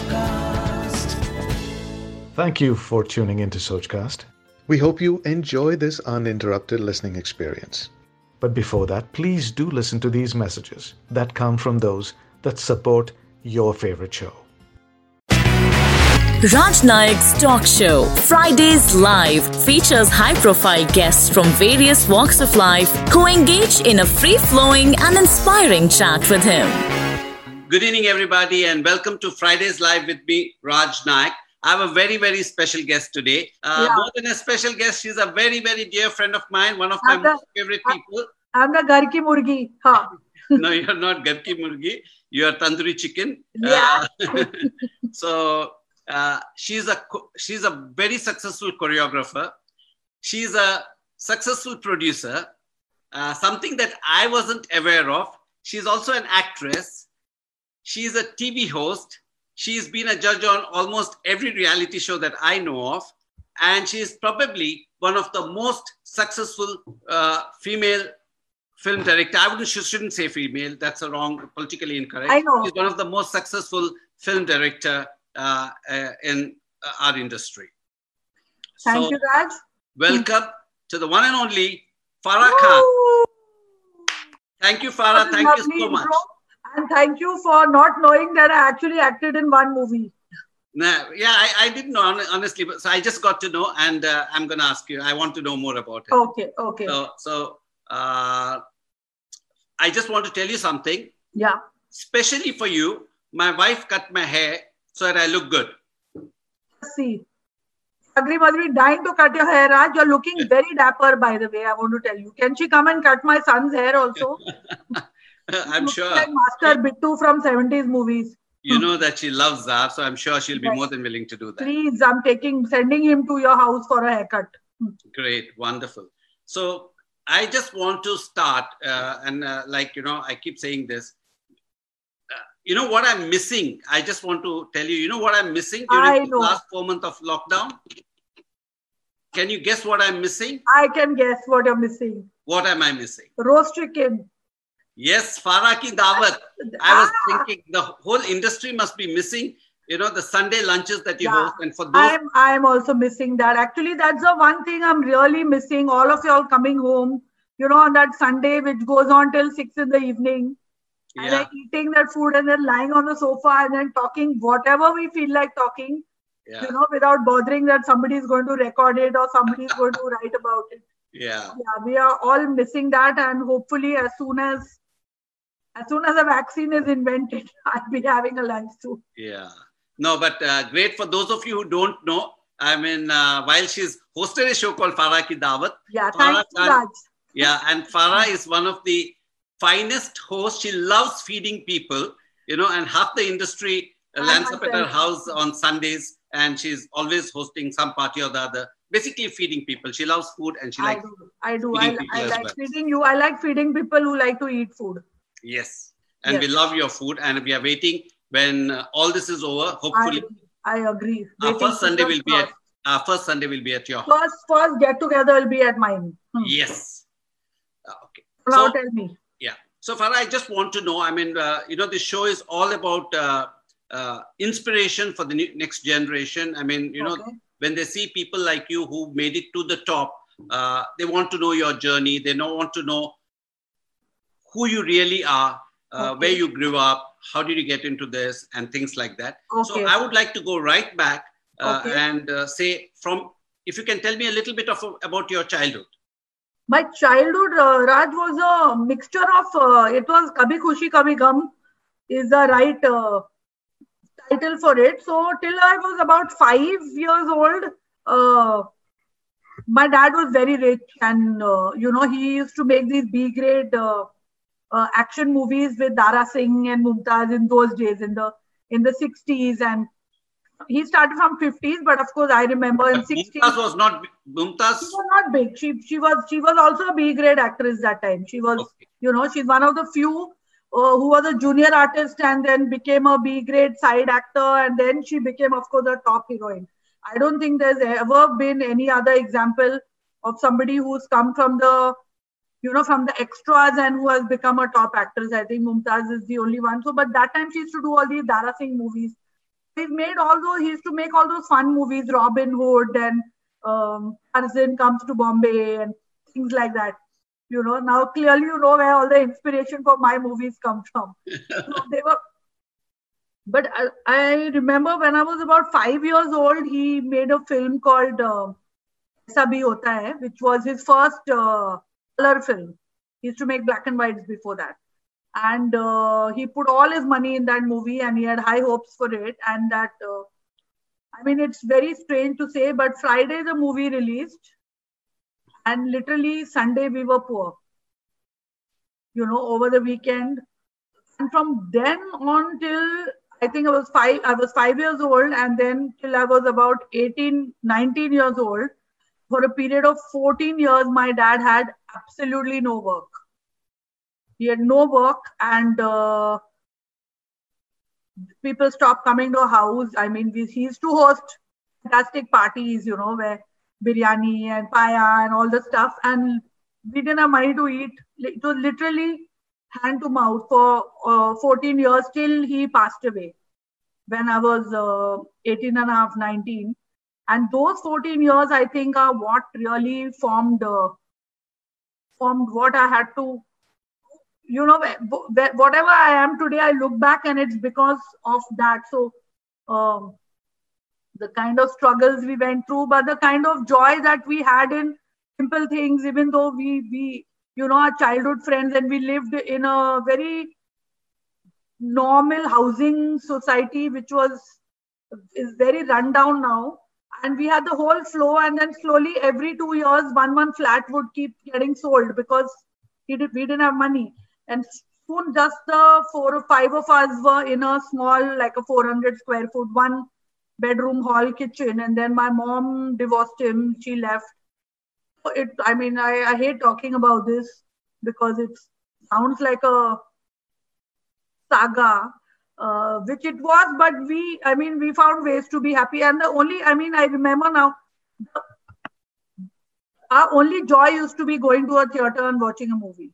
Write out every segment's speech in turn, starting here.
Sochcast. Thank you for tuning into Sochcast. We hope you enjoy this uninterrupted listening experience. But before that, please do listen to these messages that come from those that support your favorite show. Raj Nayak's Talk Show, Fridays Live, features high profile guests from various walks of life who engage in a free flowing and inspiring chat with him. Good evening, everybody, and welcome to Fridays Live with me, Raj Nayak. I have a very, very special guest today. Uh, yeah. More than a special guest, she's a very, very dear friend of mine, one of I'm my the, favorite people. I'm the Garki Murgi. Huh. no, you're not Garki Murgi. You're Tandoori Chicken. Uh, yeah. Uh, so uh, she's a she's a very successful choreographer. She's a successful producer. Uh, something that I wasn't aware of. She's also an actress. She's a TV host. She's been a judge on almost every reality show that I know of, and she's probably one of the most successful uh, female film director. I wouldn't, sh- shouldn't say female. That's a wrong, politically incorrect. I know. She's one of the most successful film director uh, uh, in uh, our industry. thank so, you Raj welcome to the one and only Farah Khan. Thank you, Farah. Thank you so much. And thank you for not knowing that I actually acted in one movie Nah, yeah, I, I didn't know honestly, but so I just got to know, and uh, I'm going to ask you. I want to know more about it. okay okay So, so uh, I just want to tell you something. yeah Especially for you, my wife cut my hair so that I look good. see Agri be dying to cut your hair Raj you're looking very dapper by the way I want to tell you can she come and cut my son's hair also I'm sure like Master Bittu from 70s movies you know that she loves that, so I'm sure she'll be Right. more than willing to do that. please I'm taking sending him to your house for a haircut Great, wonderful. So I just want to start, uh, and uh, like you know, I keep saying this. Uh, you know what I'm missing? I just want to tell you. You know what I'm missing during the last four months of lockdown? Can you guess what I'm missing? I can guess what you're missing What am I missing? roast chicken Yes, Farah ki dawat. I was Ah! thinking the whole industry must be missing. You know the Sunday lunches that you Yeah. host, and for those I'm I'm also missing that. Actually, that's the one thing I'm really missing. All of y'all coming home, you know, on that Sunday, which goes on till six in the evening, and yeah, then eating that food and then lying on the sofa and then talking whatever we feel like talking, yeah, you know, without bothering that somebody is going to record it or somebody is going to write about it. yeah. Yeah, we are all missing that, and hopefully, as soon as as soon as a vaccine is invented, I'll be having a lunch too. Yeah. No, but uh, great for those of you who don't know. I mean, uh, while she's hosted a show called Farah Ki Dawat, Yeah, Farah thank you, Khan- Raj. yeah, and Farah is one of the finest hosts. She loves feeding people, you know, and half the industry uh, lands up at her house on Sundays, and she's always hosting some party or the other, basically feeding people. She loves food and she I likes, do. I do. I, I like well. feeding you. I like feeding people who like to eat food. Yes, and we love your food, and we are waiting when uh, all this is over. Hopefully, I agree. our Waiting first Sunday will be at our first Sunday will be at your first first get together will be at mine. Hmm. Yes. Uh, okay. Now So, tell me. yeah. So, Farah, I just want to know I mean, uh, you know, this show is all about uh, uh, inspiration for the new, next generation. I mean, you know, when they see people like you who made it to the top, uh, they want to know your journey. They don't want to know who you really are, uh, Okay. where you grew up, how did you get into this, and things like that. So, I would like to go right back uh, Okay. and uh, say, from if you can tell me a little bit of about your childhood. My childhood, uh, Raj, was a mixture of. Uh, it was Kabhi Khushi Kabhie Gham, is the right uh, title for it. So till I was about five years old, uh, my dad was very rich, and uh, you know he used to make these B grade uh, action movies with Dara Singh and Mumtaz in those days in the in the 60s and he started from 50s but of course i remember in 60s Mumtaz was not Mumtaz. she was not big. She she was she was also a B grade actress that time. She was Okay. you know she's one of the few uh, who was a junior artist and then became a B grade side actor and then she became of course a top heroine. I don't think there's ever been any other example of somebody who's come from the you know from the extras and who has become a top actress. I think Mumtaz is the only one. So but that time she used to do all these Dara Singh movies He's made all those. He used to make all those fun movies, Robin Hood and um, Tarzan comes to Bombay and things like that. You know, now clearly you know where all the inspiration for my movies come from. so they were but I, I, remember when I was about five years old, he made a film called uh, Sabhi Hota Hai, which was his first uh, color film. He used to make black and whites before that. And uh, he put all his money in that movie and he had high hopes for it. And that, uh, I mean, it's very strange to say, but Friday the movie released. And literally Sunday we were poor. You know, over the weekend. And from then on till I think I was five, I was five years old, and then till I was about 18, 19 years old, for a period of 14 years, my dad had absolutely no work. He had no work, and uh, people stopped coming to our house. I mean, we, he used to host fantastic parties, you know, where biryani and paya and all the stuff, and we didn't have money to eat. It was literally hand to mouth for uh, 14 years till he passed away when I was uh, 18 and a half, 19. And those 14 years, I think, are what really formed uh, what I had to, you know, whatever I am today, I look back and it's because of that. So, um, the kind of struggles we went through, but the kind of joy that we had in simple things, even though we we you know, our childhood friends, and we lived in a very normal housing society, which was is very rundown now. And we had the whole flow, and then slowly every two years, one one flat would keep getting sold because we, did, we didn't have money. And soon, just the four or five of us were in a small, like a 400 square foot, one bedroom hall kitchen. And then my mom divorced him; she left it i mean I, I hate talking about this because it sounds like a saga uh, which it was but we i mean we found ways to be happy. And the only i mean i remember now our only joy used to be going to a theater and watching a movie.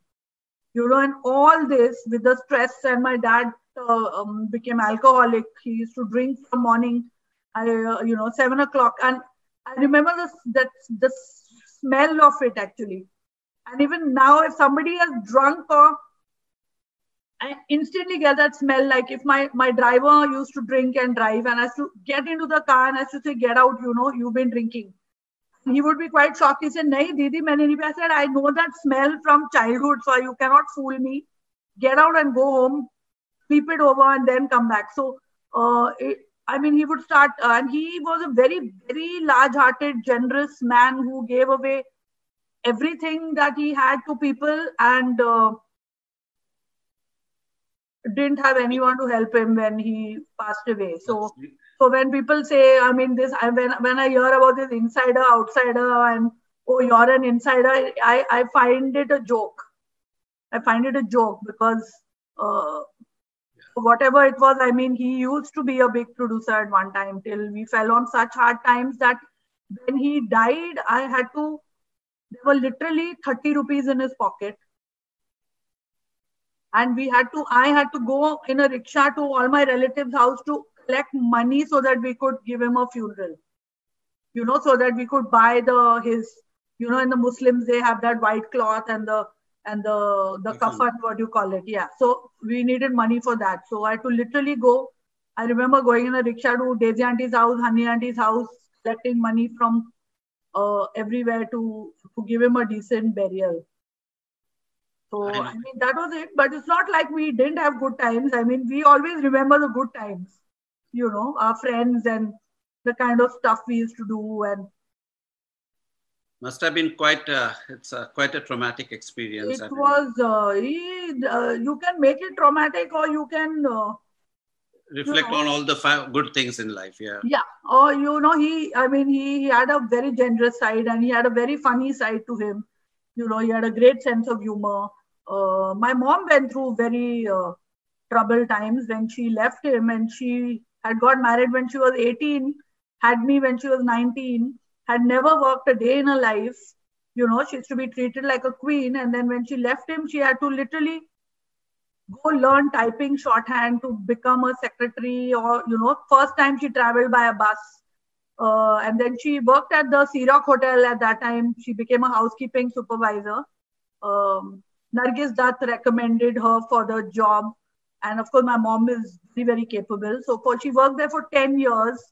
You know and all this with the stress and my dad uh, um, became alcoholic. He used to drink from morning I, uh, you know seven o'clock. And i remember this that the smell of it actually. And even now, if somebody has drunk or I instantly get that smell. Like if my my driver used to drink and drive, and I used to get into the car and I used to say, "Get out! You know, you've been drinking." he would be quite shocked. He said, "Nahi, Didi, maine nahi." I said, "I know that smell from childhood, so you cannot fool me. Get out and go home, sleep it over, and then come back." So, uh, it, I mean, he would start, uh, and he was a very, very large hearted, generous man who gave away everything that he had to people and uh, didn't have anyone to help him when he passed away. So, so when people say, I mean, this, I, when, when I hear about this insider, outsider, and oh, you're an insider, I, I find it a joke. I find it a joke because uh, whatever it was, I mean, he used to be a big producer at one time till we fell on such hard times that when he died, I had to, there were literally 30 rupees in his pocket. And we had to, I had to go in a rickshaw to all my relatives' house to collect money so that we could give him a funeral. You know, so that we could buy the his, you know, in the Muslims they have that white cloth and the and the the kafan, what do you call it? Yeah. So we needed money for that. So I had to literally go. I remember going in a rickshaw to Daisy Auntie's house, Honey Auntie's house, collecting money from uh, everywhere to to give him a decent burial. So I mean that was it. But it's not like we didn't have good times. I mean we always remember the good times. You know, our friends and the kind of stuff we used to do and must have been quite a, it's a, quite a traumatic experience. It was, uh, he, uh, you can make it traumatic or you can uh, reflect you know, on all the good things in life. Yeah. Yeah. Or, you know, he, I mean, he, he had a very generous side and he had a very funny side to him. You know, he had a great sense of humor. Uh, my mom went through very uh, troubled times when she left him and she had got married when she was 18, had me when she was 19 had never worked a day in her life. You know, she used to be treated like a queen. And then when she left him, she had to literally go learn typing shorthand to become a secretary or you know first time she traveled by a bus uh, and then she worked at the Sea Rock Hotel at that time. She became a housekeeping supervisor. Um, Nargis Dutt recommended her for the job. And of course, my mom is very, very capable. So for, she worked there for 10 years.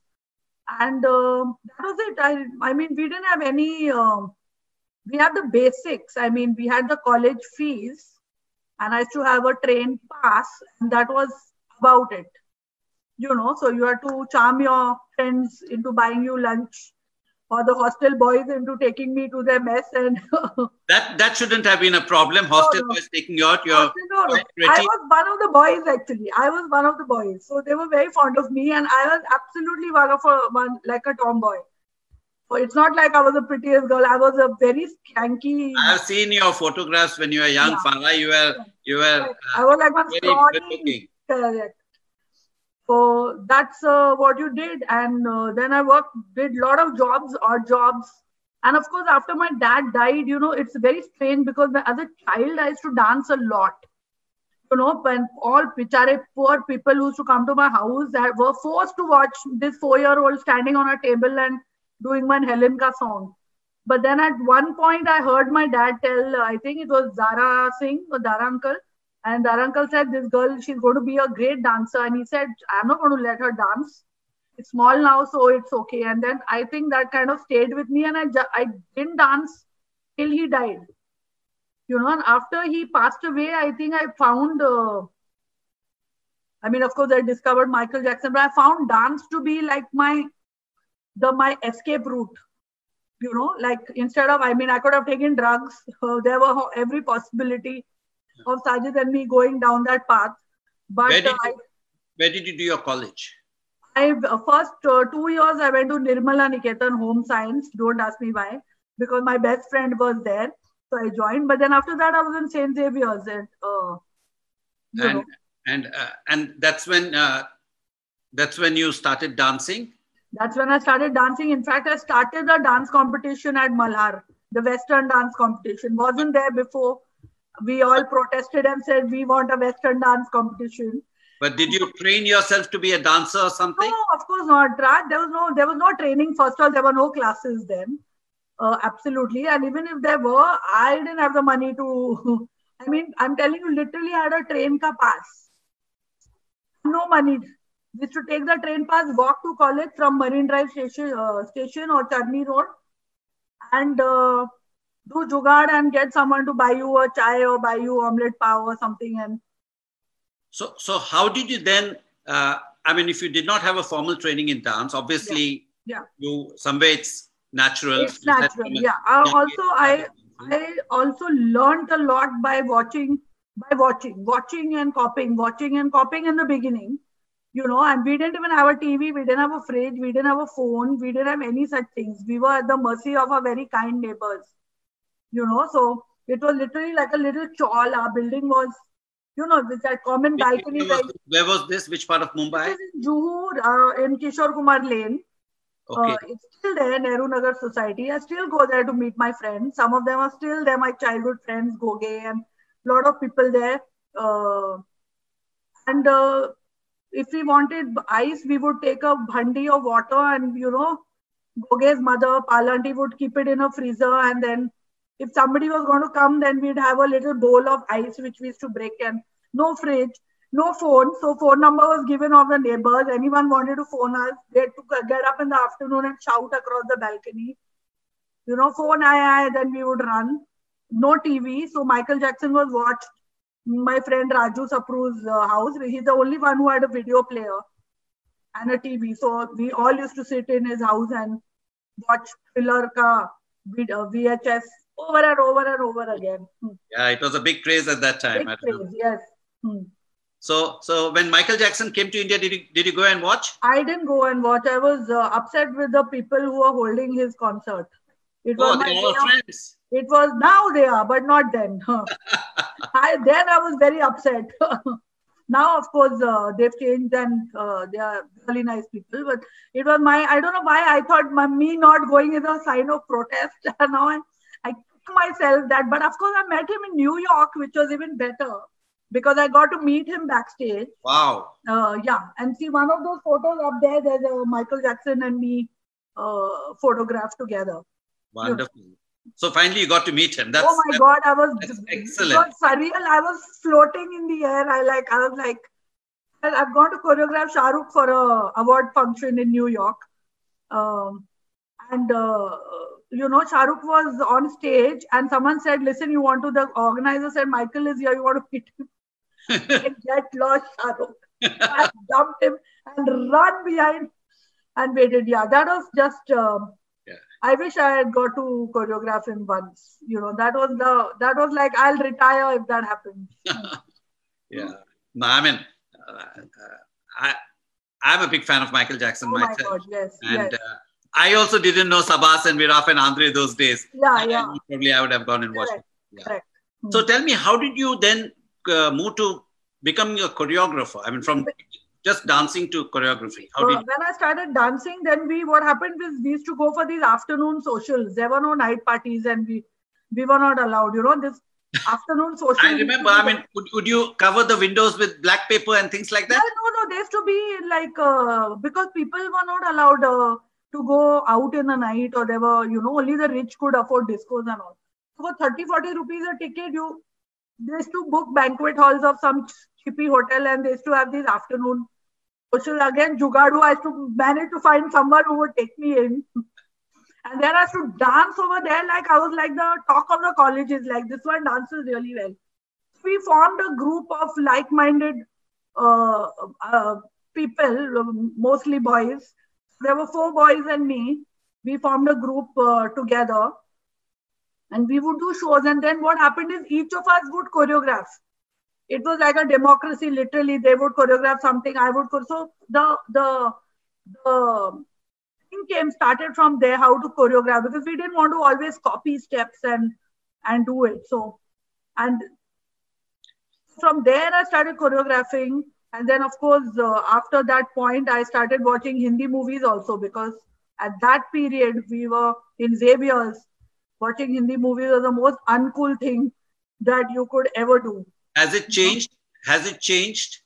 And uh, that was it. I, I mean, we didn't have any, uh, we had the basics. I mean, we had the college fees and I used to have a train pass. And that was about it you know so you have to charm your friends into buying you lunch or the hostel boys into taking me to their mess and that that shouldn't have been a problem hostel no, no. boys taking you out your no, no. i was one of the boys actually i was one of the boys so they were very fond of me and i was absolutely one of a one like a tomboy so it's not like I was the prettiest girl. I was a very skanky. I've seen your photographs when you were young, yeah. Farah. You were, you were. Uh, I was like one scrawny. Correct so that's uh, what you did. And uh, then i worked did a lot of jobs odd jobs. And of course after my dad died you know it's very strange because as a child i used to dance a lot. You know when all pichare poor people who used to come to my house were forced to watch this four year old standing on a table and doing one helen ka song. But then at one point i heard my dad tell i think it was Dara Singh or dara uncle and our uncle said, This girl, she's going to be a great dancer. And he said, I'm not going to let her dance. It's small now, so it's okay. And then I think that kind of stayed with me. And I, I didn't dance till he died. You know, and after he passed away, I think I found, uh, I mean, of course, I discovered Michael Jackson, but I found dance to be like my, the my escape route you know like instead of i mean i could have taken drugs uh, there were every possibility of Sajid and me going down that path. But where did, uh, you, where did you do your college? I uh, first uh, two years I went to Nirmala Niketan Home Science. Don't ask me why, because my best friend was there, so I joined. But then after that, I was in Saint Xavier's, and uh, and know. and uh, and that's when uh, that's when you started dancing. That's when I started dancing. In fact, I started a dance competition at Malhar, the Western dance competition. Wasn't there before we all protested and said we want a Western dance competition. But did you train yourself to be a dancer or something? No, of course not. There was no there was no training. First of all, there were no classes then. Uh, absolutely. And even if there were, I didn't have the money to. I mean, I'm telling you, literally I had a train ka pass. No money. We used to take the train pass, walk to college from Marine Drive station, uh, station or Charni Road, and uh, do jugaad and get someone to buy you a chai or buy you omelette pav or something and so so how did you then uh, i mean if you did not have a formal training in dance obviously yeah, yeah. you somewhere it's natural. It's natural yeah. uh, also i i also learned a lot by watching by watching watching and copying watching and copying in the beginning. You know and we didn't even have a tv we didn't have a fridge we didn't have a phone we didn't have any such things. We were at the mercy of our very kind neighbors you know. So it was literally like a little chawl. Our building was, you know, with that common balcony. Where was, where was this? Which part of Mumbai? It in Juhu, uh, in Kishore Kumar Lane. Okay. Uh, it's still there, Nehru Nagar Society. I still go there to meet my friends. Some of them are still there, my childhood friends, Goge, and a lot of people there. Uh, and uh, if we wanted ice, we would take a bhandi of water and, you know, Goge's mother, Palanti, would keep it in a freezer and then if somebody was going to come, then we'd have a little bowl of ice which we used to break and no fridge, no phone. So phone number was given of the neighbors. Anyone wanted to phone us, they had to get up in the afternoon and shout across the balcony. You know, phone I, I then we would run. No TV. So Michael Jackson was watched. My friend Raju Sapru's uh, house. He's the only one who had a video player and a TV. So we all used to sit in his house and watch Thriller ka VHS over and over and over again. Hmm. Yeah, it was a big craze at that time. Big craze, yes. Hmm. So, so when Michael Jackson came to India, did you did you go and watch? I didn't go and watch. I was uh, upset with the people who were holding his concert. It was oh, they were friends. It was now they are, but not then. I then I was very upset. now, of course, uh, they've changed and uh, they are really nice people. But it was my I don't know why I thought my, me not going is a sign of protest. now I myself that, but of course, I met him in New York, which was even better because I got to meet him backstage. Wow. Uh, yeah, and see one of those photos up there. There's a Michael Jackson and me uh, photographed together. Wonderful. So finally, you got to meet him. That's, oh my God, I was excellent. Was surreal. I was floating in the air. I like, I was like, I've gone to choreograph Shah Rukh for a award function in New York, um, and uh, you know, Shah Rukh was on stage, and someone said, "Listen, you want to?" The organizer said, "Michael is here. You want to meet him?" get lost, Shah Rukh. I jumped him and run behind and waited. Yeah, that was just. Um, Yeah. I wish I had got to choreograph him once. You know, that was the that was like I'll retire if that happens. yeah. No, I mean, uh, uh, I I'm a big fan of Michael Jackson Oh my God, yes, and yes. uh, I also didn't know Sabbas and Viraf and Andre those days. Yeah, And yeah. Probably I would have gone and watched. Correct. Yeah. Correct. Hmm. So tell me, how did you then uh, move to becoming a choreographer? I mean, from just dancing to choreography. How Uh, did when I started dancing, then we what happened was we used to go for these afternoon socials. There were no night parties, and we we were not allowed. You know, this afternoon social. I remember? I mean, would, would you cover the windows with black paper and things like that? Well, no, no. There used to be like uh, because people were not allowed uh, to go out in the night, or they were you know only the rich could afford discos and all. So for 30, 40 rupees a ticket, you they used to book banquet halls of some chippy hotel, and they used to have these afternoon social again. Jugadu, I used to manage to find someone who would take me in. And then I used to dance over there like I was like the talk of the colleges. Like this one dances really well. We formed a group of like-minded uh, uh, people, mostly boys. There were four boys and me. We formed a group uh, together, and we would do shows. And then what happened is each of us would choreograph. It was like a democracy. Literally, they would choreograph something. I would. So the the the thing came started from there how to choreograph because we didn't want to always copy steps and and do it. So and from there i started choreographing and then of course uh, after that point i started watching hindi movies also because at that period we were in xavier's watching hindi movies was the most uncool thing that you could ever do Has it changed? Has it changed?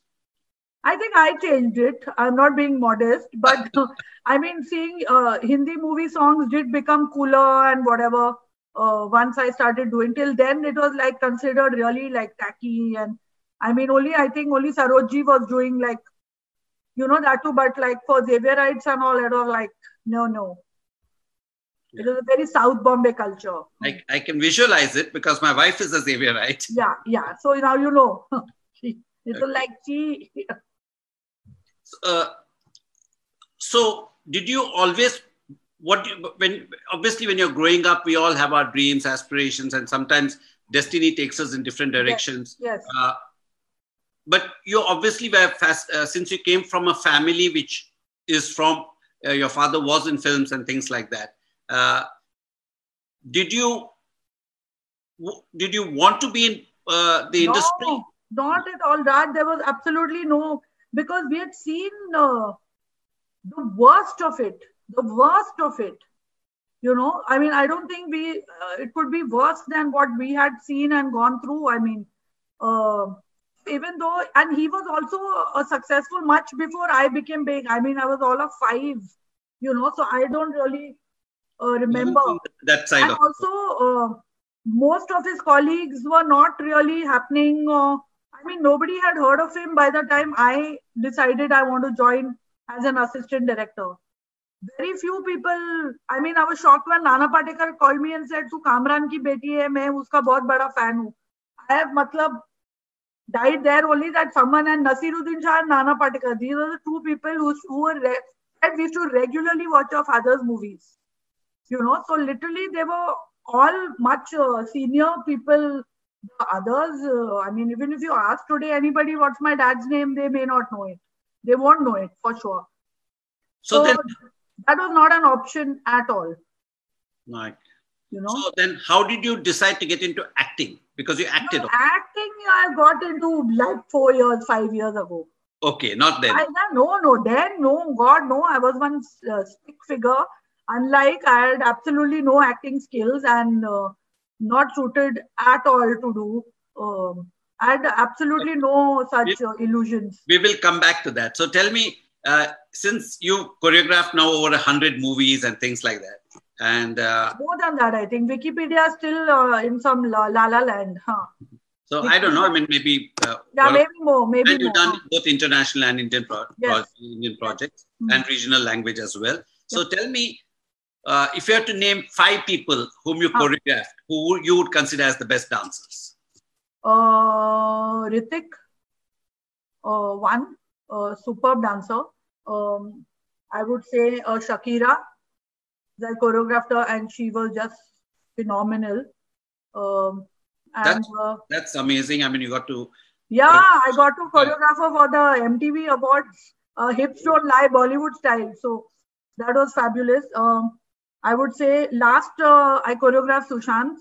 I think I changed it. I'm not being modest, but I mean, seeing uh, Hindi movie songs did become cooler and whatever. Uh, once I started doing, till then it was like considered really like tacky, and I mean, only I think only Sarojji was doing like, you know, that too. But like for Xavierites and all, it was like no, no. It was a very South Bombay culture. I, I can visualize it because my wife is a Xavierite. Yeah, yeah. So now you know. it was like, gee, Uh, so did you always what you, when obviously when you're growing up we all have our dreams aspirations and sometimes destiny takes us in different directions yes. uh, but you obviously were fast uh, since you came from a family which is from uh, your father was in films and things like that uh, did you w- did you want to be in uh, the industry not at all. That there was absolutely no because we had seen uh, the worst of it. The worst of it. You know, I mean, I don't think we uh, it could be worse than what we had seen and gone through. I mean, even though, and he was also a successful much before I became big. I mean, I was all of five. You know, so I don't really uh, remember that side and of also uh, most of his colleagues were not really happening uh, i mean nobody had heard of him by the time i decided i want to join as an assistant director very few people i mean i was shocked when nana patekar called me and said tu kamran ki beti hai main uska bahut bada fan hu i have matlab died there only that someone and naseeruddin shah and nana patekar these are the two people who, who were re- we used to regularly watch our father's movies. You know so literally they were all much uh, senior people the others uh, i mean even if you ask today anybody what's my dad's name they may not know it. They won't know it for sure. So then that was not an option at all. Like, you know? So then how did you decide to get into acting because you acted No, acting i got into like four years five years ago. Okay not then. I, no no then no god no i was one uh, stick figure. Unlike i had absolutely no acting skills and uh, not suited at all to do. Um, I had absolutely no such uh, illusions. We will come back to that. So tell me, uh, since you choreographed now over a hundred movies and things like that, and uh, more than that, I think Wikipedia is still uh, in some la la, la land. Huh? So I don't know. I mean, maybe. Uh, yeah, maybe more. Maybe and you've more. done both international and Indian pro- Yes. pro- Indian projects Mhm. and regional language as well. So tell me, uh, if you had to name five people whom you Huh. choreographed, who you would consider as the best dancers? uh, Hrithik, uh, one uh, superb dancer. Um, I would say uh, Shakira, the choreographed her, and she was just phenomenal. Um, and That's- uh, That's amazing. I mean, you got to. yeah, I got to choreograph her for the MTV Awards, uh, Hips Don't Lie Bollywood style. So that was fabulous. Um, I would say last uh, I choreographed Sushant,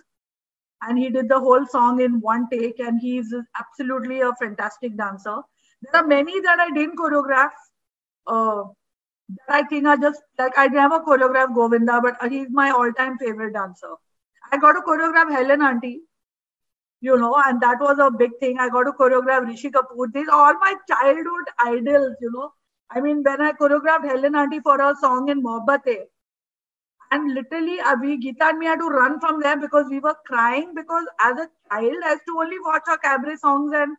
and he did the whole song in one take, and he's absolutely a fantastic dancer. There are many that I didn't choreograph. Uh, I think are just like I never choreographed Govinda, but he's my all-time favorite dancer. I got to choreograph Helen Auntie you know, and that was a big thing. I got to choreograph Rishi Kapoor. These are all my childhood idols, you know. I mean, when I choreographed Helen Auntie for a song in Mohabbat, and literally, uh, we, Geeta and me had to run from there because we were crying because as a child, I used to only watch our cabaret songs and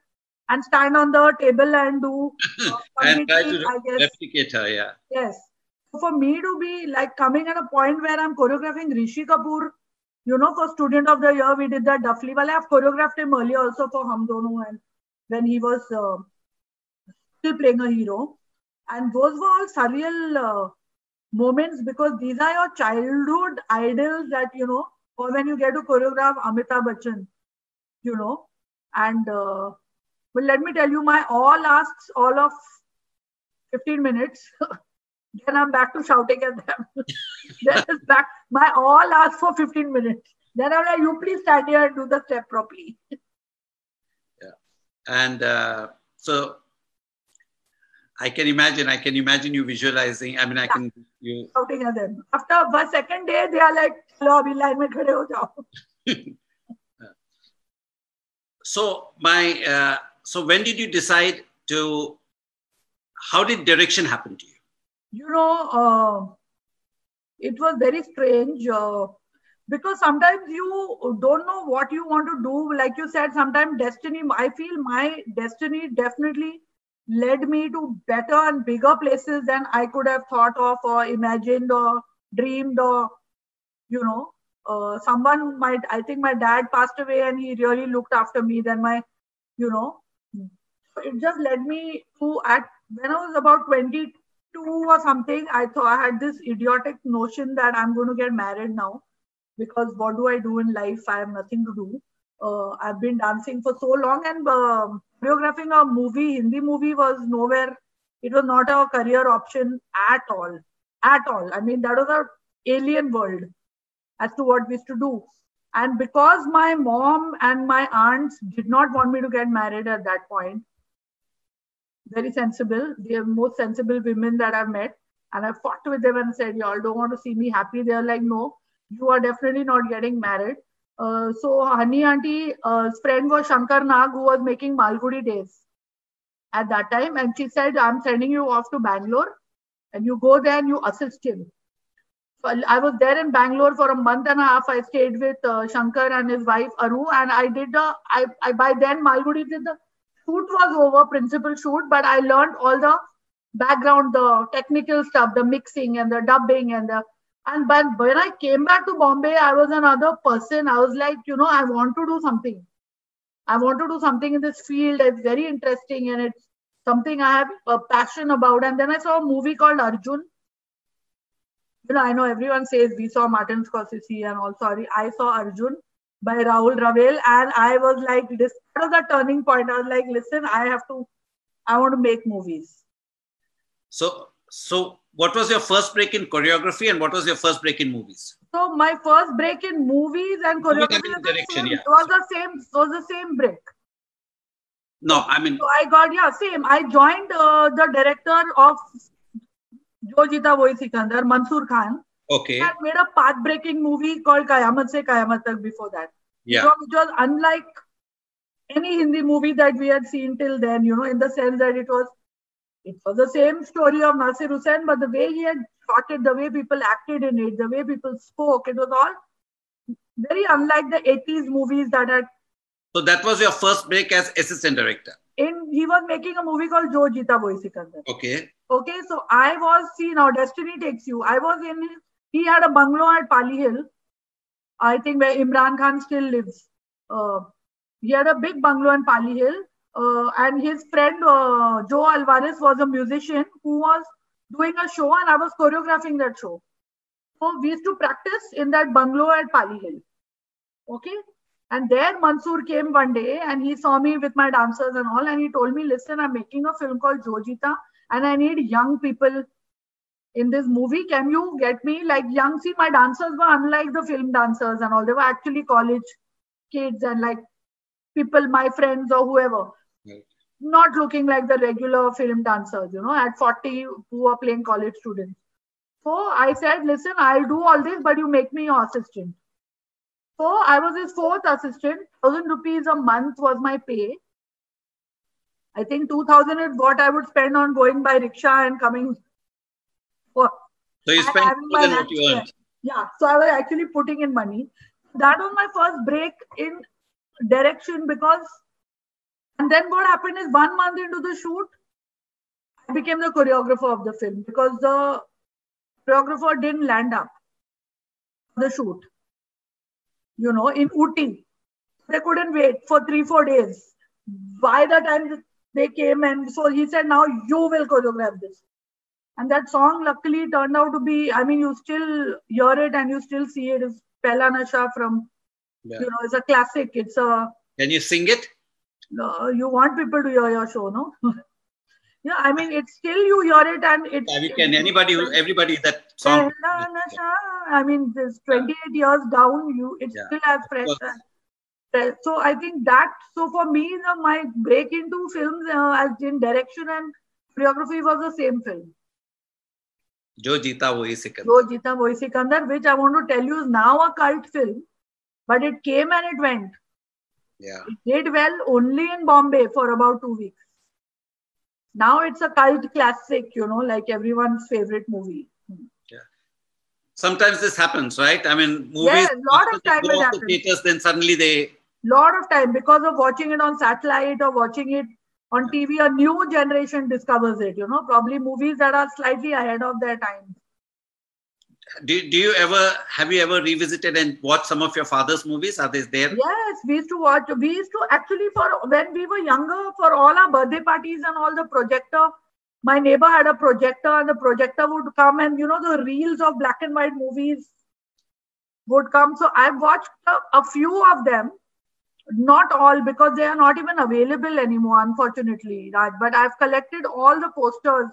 and stand on the table and do uh, and try to I guess. replicate her, yeah. Yes. So for me to be like coming at a point where I'm choreographing Rishi Kapoor, you know, for Student of the Year, we did that Duffly Wale. I've choreographed him earlier also for Hum Dono and when he was uh, still playing a hero. And those were all surreal uh, moments because these are your childhood idols that, you know, or when you get to choreograph Amitabh Bachchan, you know. And, uh, but let me tell you, my all asks all of 15 minutes. then I'm back to shouting at them. then it's back. My all ask for 15 minutes. Then I'm like, you please stand here and do the step properly. Yeah. And uh, so I can imagine, I can imagine you visualizing. I mean, I can, you, Shouting at them. After the second day, they are like, "Chalo, abhi line mein khade ho jao." so my, uh, so when did you decide to, how did direction happen to you? You know, uh, it was very strange uh, because sometimes you don't know what you want to do. Like you said, sometimes destiny, I feel my destiny definitely led me to better and bigger places than I could have thought of or imagined or dreamed or, you know, uh, someone might, I think my dad passed away and he really looked after me. Then my, you know, it just led me to at when I was about 22 or something, I thought I had this idiotic notion that I'm going to get married now because what do I do in life? I have nothing to do. Uh, I've been dancing for so long and um choreographing a movie, Hindi movie was nowhere. It was not a career option at all. At all. I mean, that was a alien world as to what we used to do. And because my mom and my aunts did not want me to get married at that point, very sensible. They are most sensible women that I've met. And I fought with them and said, Y'all don't want to see me happy. They're like, No, you are definitely not getting married. Uh, so, Honey Auntie, uh, friend was Shankar Nag, who was making Malgudi days at that time. And she said, I'm sending you off to Bangalore and you go there and you assist him. I was there in Bangalore for a month and a half. I stayed with uh, Shankar and his wife Aru, and I did. I, I by then Malgudi did the shoot was over, principal shoot, but I learned all the background, the technical stuff, the mixing and the dubbing and the. And but when I came back to Bombay, I was another person. I was like, you know, I want to do something. I want to do something in this field. It's very interesting and it's something I have a passion about. And then I saw a movie called Arjun you know, I know everyone says we saw Martin Scorsese and all. Sorry, I saw Arjun by Rahul Rawail, and I was like, this was the turning point. I was like, listen, I have to, I want to make movies. So, so what was your first break in choreography and what was your first break in movies? So my first break in movies and choreography was the same, yeah. was the same, was the same break. No, I mean, So I got yeah, same. I joined uh, the director of Jo Jeeta Wohi Sikandar, Mansoor Khan. Okay, and made a path-breaking movie called Kayamat Se Kayamat Tak before that. yeah, So, which was unlike any Hindi movie that we had seen till then, you know, in the sense that it was it was the same story of Nasir Hussain, but the way he had shot it, the way people acted in it, the way people spoke, it was all very unlike the 80s movies that had. So that was your first break as assistant director. In he was making a movie called Jo Jeeta Wohi Sikandar. Okay. Okay, so I was see now Destiny takes you. I was in he had a bungalow at Pali Hill, I think where Imran Khan still lives. Uh, he had a big bungalow in Pali Hill, uh, and his friend uh, Joe Alvarez was a musician who was doing a show, and I was choreographing that show. So we used to practice in that bungalow at Pali Hill. Okay, and there Mansoor came one day and he saw me with my dancers and all, and he told me, "Listen, I'm making a film called Jo Jeeta and I need young people." In this movie, can you get me like young? See, my dancers were unlike the film dancers and all. They were actually college kids and like people, my friends or whoever, right. not looking like the regular film dancers, you know, at 40 who are playing college students. So I said, listen, I'll do all this, but you make me your assistant. So I was his fourth assistant. Thousand rupees a month was my pay. I think 2000 is what I would spend on going by rickshaw and coming. So you spent more than what you earned. Yeah. So I was actually putting in money. That was my first break in direction because and then what happened is one month into the shoot i became the choreographer of the film because the choreographer didn't land up for the shoot you know in Ooty they couldn't wait for three four days by the time they came and so he said now you will choreograph this and that song luckily turned out to be i mean you still hear it and you still see it. it is Pehla Nasha from yeah. You know, it's a classic. It's a. Can you sing it? No, you want people to hear your show, no? yeah, I mean, it's still you hear it and it. Yeah, we can. Anybody, everybody that song. I mean, this 28 years down, you it yeah. still has fresh. So I think that. So for me, the, my break into films uh, as in direction and choreography was the same film. Jo Jeeta Wohi Sikandar. Jo Jeeta Wohi Sikandar, which I want to tell you is now a cult film but it came and it went. Yeah. It did well only in Bombay for about two weeks. Now it's a cult classic, you know, like everyone's favorite movie. Yeah. Sometimes this happens, right? I mean, movies. Yeah, a lot of time it happens. Theaters, then suddenly they. Lot of time because of watching it on satellite or watching it on TV, a new generation discovers it. You know, probably movies that are slightly ahead of their time. Do, do you ever have you ever revisited and watched some of your father's movies? Are they there? Yes we used to watch we used to actually for when we were younger for all our birthday parties and all the projector my neighbor had a projector and the projector would come and you know the reels of black and white movies would come. So i've watched a, a few of them not all because they are not even available anymore unfortunately Raj. but i've collected all the posters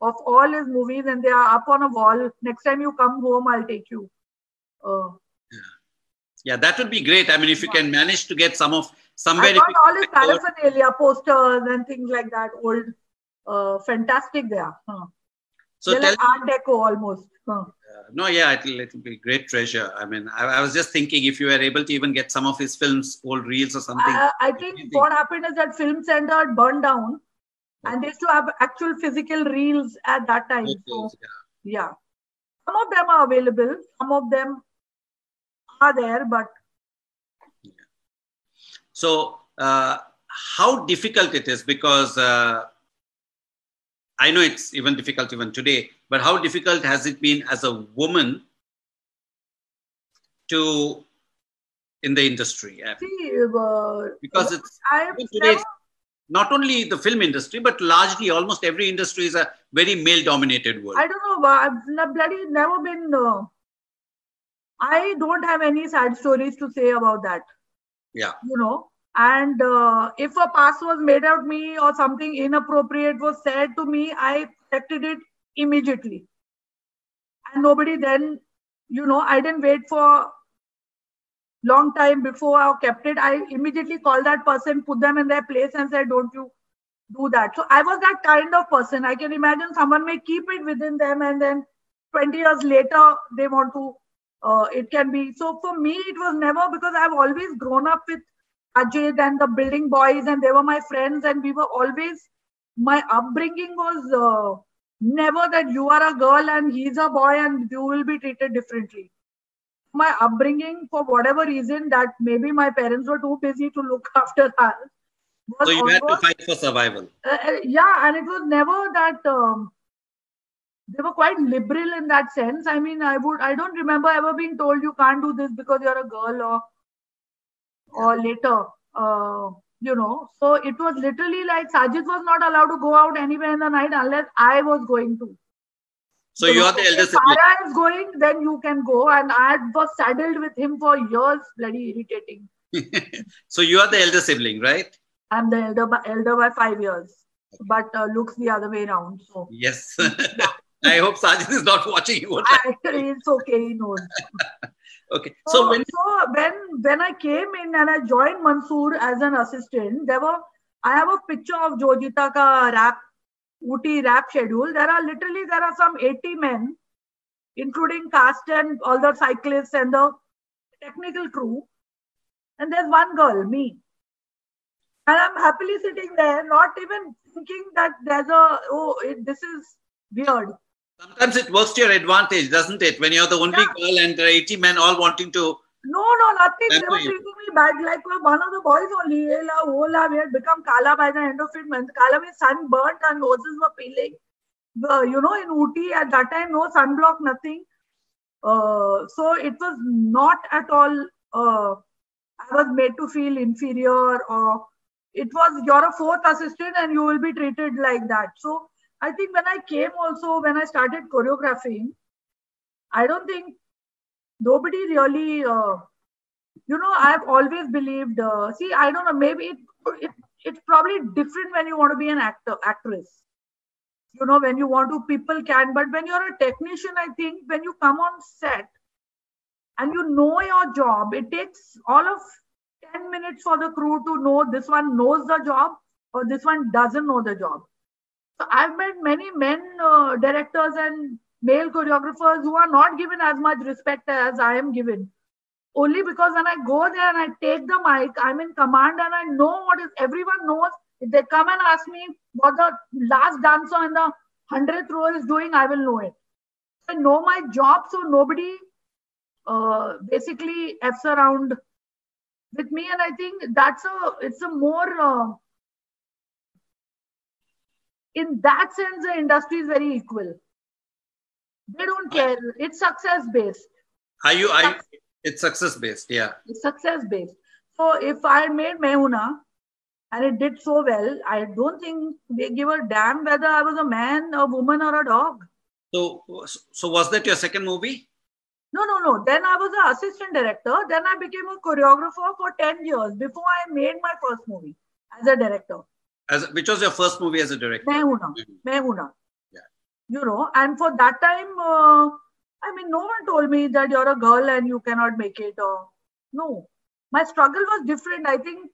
of all his movies and they are up on a wall. Next time you come home, I'll take you. Uh, yeah. yeah, that would be great. I mean, if you can manage to get some of somewhere. I got all his paraphernalia, posters and things like that. Old, uh, fantastic there. Huh. So They're tell like Art Deco almost. Huh. No, yeah, it'll, it'll be great treasure. I mean, I, I, was just thinking if you were able to even get some of his films, old reels or something. Uh, I think what happened is that film center burned down and they used to have actual physical reels at that time. so, yeah. yeah. Some of them are available, some of them are there, but. So, uh, how difficult it is because uh, I know it's even difficult even today, but how difficult has it been as a woman to in the industry? See, uh, because it's today, not only the film industry, but largely almost every industry is a very male dominated world. I don't know. I've bloody never been. Uh, I don't have any sad stories to say about that. Yeah. You know, and uh, if a pass was made out me or something inappropriate was said to me, I corrected it immediately. And nobody then, you know, I didn't wait for long time before I kept it, I immediately called that person, put them in their place, and said, Don't you do that. So I was that kind of person. I can imagine someone may keep it within them, and then 20 years later, they want to. Uh, it can be so for me it was never because i've always grown up with Ajit and the building boys, and they were my friends, and we were always. My upbringing was uh, never that you are a girl and he's a boy and you will be treated differently. My upbringing, for whatever reason, that maybe my parents were too busy to look after us. So you almost, had to fight for survival. Uh, uh, yeah, and it was never that. Um, they were quite liberal in that sense. I mean, I would, I don't remember ever being told you can't do this because you're a girl or, or later. Uh, you know. So it was literally like Sajid was not allowed to go out anywhere in the night unless I was going to. So, you are the elder sibling. If Farah is going, then you can go. And I was saddled with him for years, bloody irritating. so you are the elder sibling, right? I'm the elder by, elder by five years, but uh, looks the other way around. So yes. I hope Sajid is not watching you. Actually, it's okay. He knows. Okay. So, so, when so when when I came in and I joined Mansoor as an assistant, there were I have a picture of Jo Jeeta ka rap Ooty rap schedule. There are literally there are some 80 men, including cast and all the cyclists and the technical crew. And there's one girl, me. And I'm happily sitting there, not even thinking that there's a oh it, this is weird. Sometimes it works to your advantage, doesn't it? When you're the only yeah. girl and there are 80 men all wanting to. No, no, nothing. They were treating me bad. Like one of the boys only, Ela, Ola, we had become Kala by the end of it. Kala means sun burnt and noses were peeling. Uh, you know, in Ooty at that time, no sunblock, nothing. Uh, so it was not at all, uh, I was made to feel inferior or it was you're a fourth assistant and you will be treated like that. So I think when I came also, when I started choreographing, I don't think nobody really, uh, you know, I've always believed, uh, see, I don't know, maybe it, it, it's probably different when you want to be an actor, actress. You know, when you want to, people can, but when you're a technician, I think when you come on set and you know your job, it takes all of 10 minutes for the crew to know this one knows the job or this one doesn't know the job. So I've met many men uh, directors and male choreographers who are not given as much respect as I am given. Only because when I go there and I take the mic, I'm in command and I know what is everyone knows. If they come and ask me what the last dancer in the hundredth row is doing, I will know it. I know my job, so nobody uh, basically f's around with me, and I think that's a it's a more uh, in that sense, the industry is very equal. They don't care. It's success based. Are you? Are it's success based. Yeah. It's success based. So if I made Main Hoon Na and it did so well, I don't think they give a damn whether I was a man, a woman, or a dog. So, so was that your second movie? No, no, no. Then I was an assistant director. Then I became a choreographer for 10 years before I made my first movie as a director. As which was your first movie as a director? Main Hoon Na. Main Hoon Na. Yeah. You know, and for that time, uh, I mean, no one told me that you're a girl and you cannot make it. Or no, my struggle was different. I think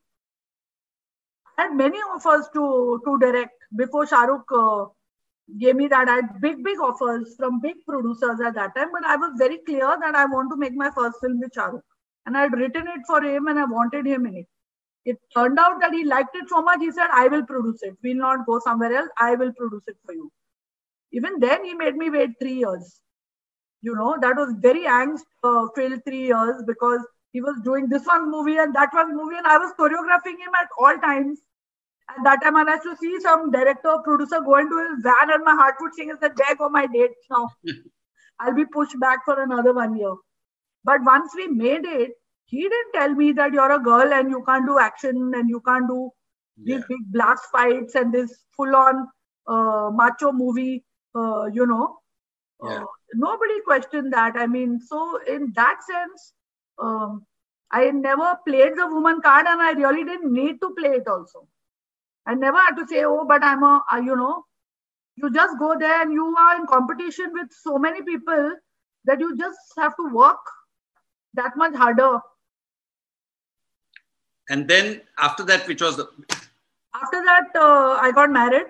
I had many offers to to direct before Shahrukh uh, gave me that. I had big, big offers from big producers at that time, but I was very clear that I want to make my first film with Shahrukh, and I had written it for him, and I wanted him in it it turned out that he liked it so much, he said, I will produce it. We'll not go somewhere else. I will produce it for you. Even then, he made me wait three years. You know, that was very angst uh, filled three years because he was doing this one movie and that one movie, and I was choreographing him at all times. At that time, I used to see some director producer go into his van, and my heart would sing and said, There go my dates now. I'll be pushed back for another one year. But once we made it, he didn't tell me that you're a girl and you can't do action and you can't do yeah. these big blast fights and this full on uh, macho movie, uh, you know. Yeah. Uh, nobody questioned that. I mean, so in that sense, um, I never played the woman card and I really didn't need to play it also. I never had to say, oh, but I'm a, you know, you just go there and you are in competition with so many people that you just have to work that much harder and then after that, which was the. After that, uh, I got married.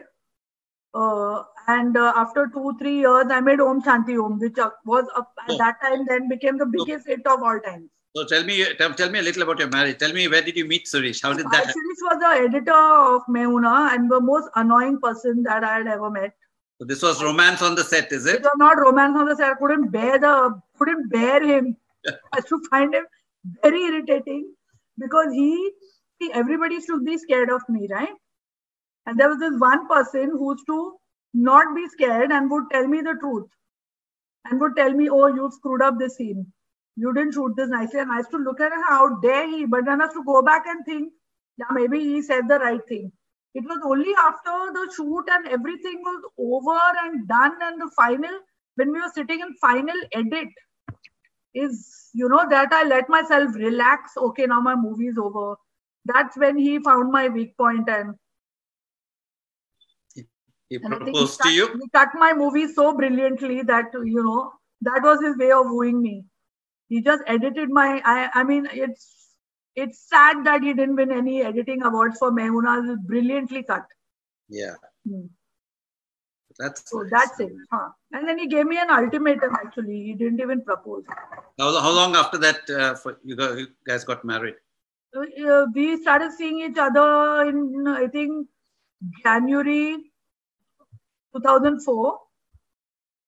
Uh, and uh, after two, three years, I made Om Shanti Om, which uh, was at oh. that time then became the biggest hit of all times. So tell me, tell, tell me a little about your marriage. Tell me where did you meet Suresh? How did that? happen? Suresh was the editor of Main Hoon Na and the most annoying person that I had ever met. So this was romance on the set, is It it? was not romance on the set. I couldn't bear the couldn't bear him. I used to find him very irritating because he, he everybody used to be scared of me, right? And there was this one person who used to not be scared and would tell me the truth. And would tell me, oh, you screwed up this scene. You didn't shoot this nicely. And I used to look at how dare he? But then I used to go back and think, yeah, maybe he said the right thing. It was only after the shoot and everything was over and done and the final, when we were sitting in final edit, is you know that I let myself relax. Okay, now my movie is over. That's when he found my weak point and, He and I he proposed cut, to you. he cut my movie so brilliantly that you know that was his way of wooing me. He just edited my. I I mean it's it's sad that he didn't win any editing awards for Main Hoon Na. It's brilliantly cut. Yeah. Hmm. That's So nice. that's it. Huh. And then he gave me an ultimatum. Actually, he didn't even propose. How, how long after that uh, for you, you guys got married? uh, we started seeing each other in I think January 2004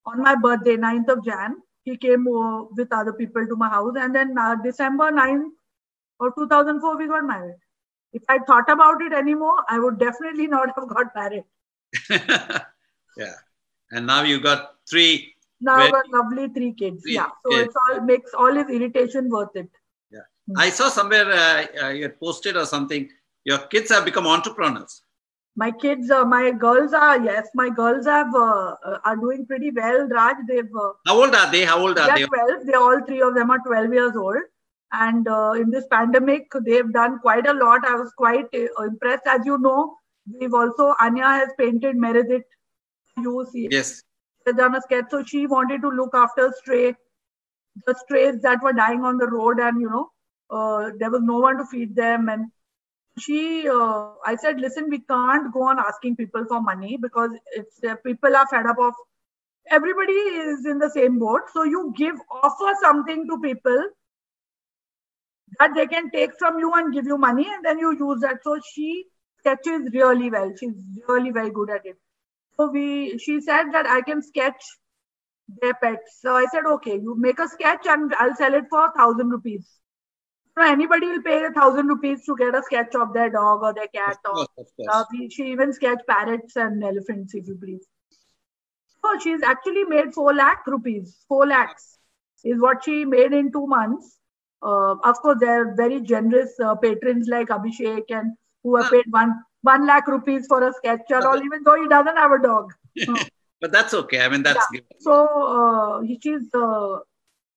on my birthday, 9th of Jan. He came uh, with other people to my house, and then uh, December 9th or 2004 we got married. If I thought about it anymore, I would definitely not have got married. yeah. And now you got three. Now Very- got lovely three kids. Three Yeah, so kids. it's all makes all his irritation worth it. Yeah. I saw somewhere uh, uh, you had posted or something. Your kids have become entrepreneurs. my kids uh, my girls are yes my girls have uh, uh, are doing pretty well raj they've uh, How old are they? How old are they're they? 12 they all three of them are 12 years old and uh, in this pandemic they've done quite a lot i was quite uh, impressed as you know we've also anya has painted meredith you see. Yes. has done a sketch so she wanted to look after stray the strays that were dying on the road and you know uh, there was no one to feed them. And she uh, i said listen we can't go on asking people for money because it's uh, people are fed up of everybody is in the same boat. So you give offer something to people that they can take from you and give you money and then you use that. So she sketches really well. She's really very good at it so we she said that i can sketch their pets so i said okay you make a sketch and i'll sell it for thousand rupees so anybody will pay a thousand rupees to get a sketch of their dog or their cat Of or uh, she even sketched parrots and elephants, if you please. So she's actually made 4 lakh rupees. 4 lakhs is what she made in two months. Uh, of course, there are very generous uh, patrons like Abhishek and who have paid one, 1 lakh rupees for a sketch or all, even though he doesn't have a dog. but that's okay. I mean, that's So uh, he- she's uh,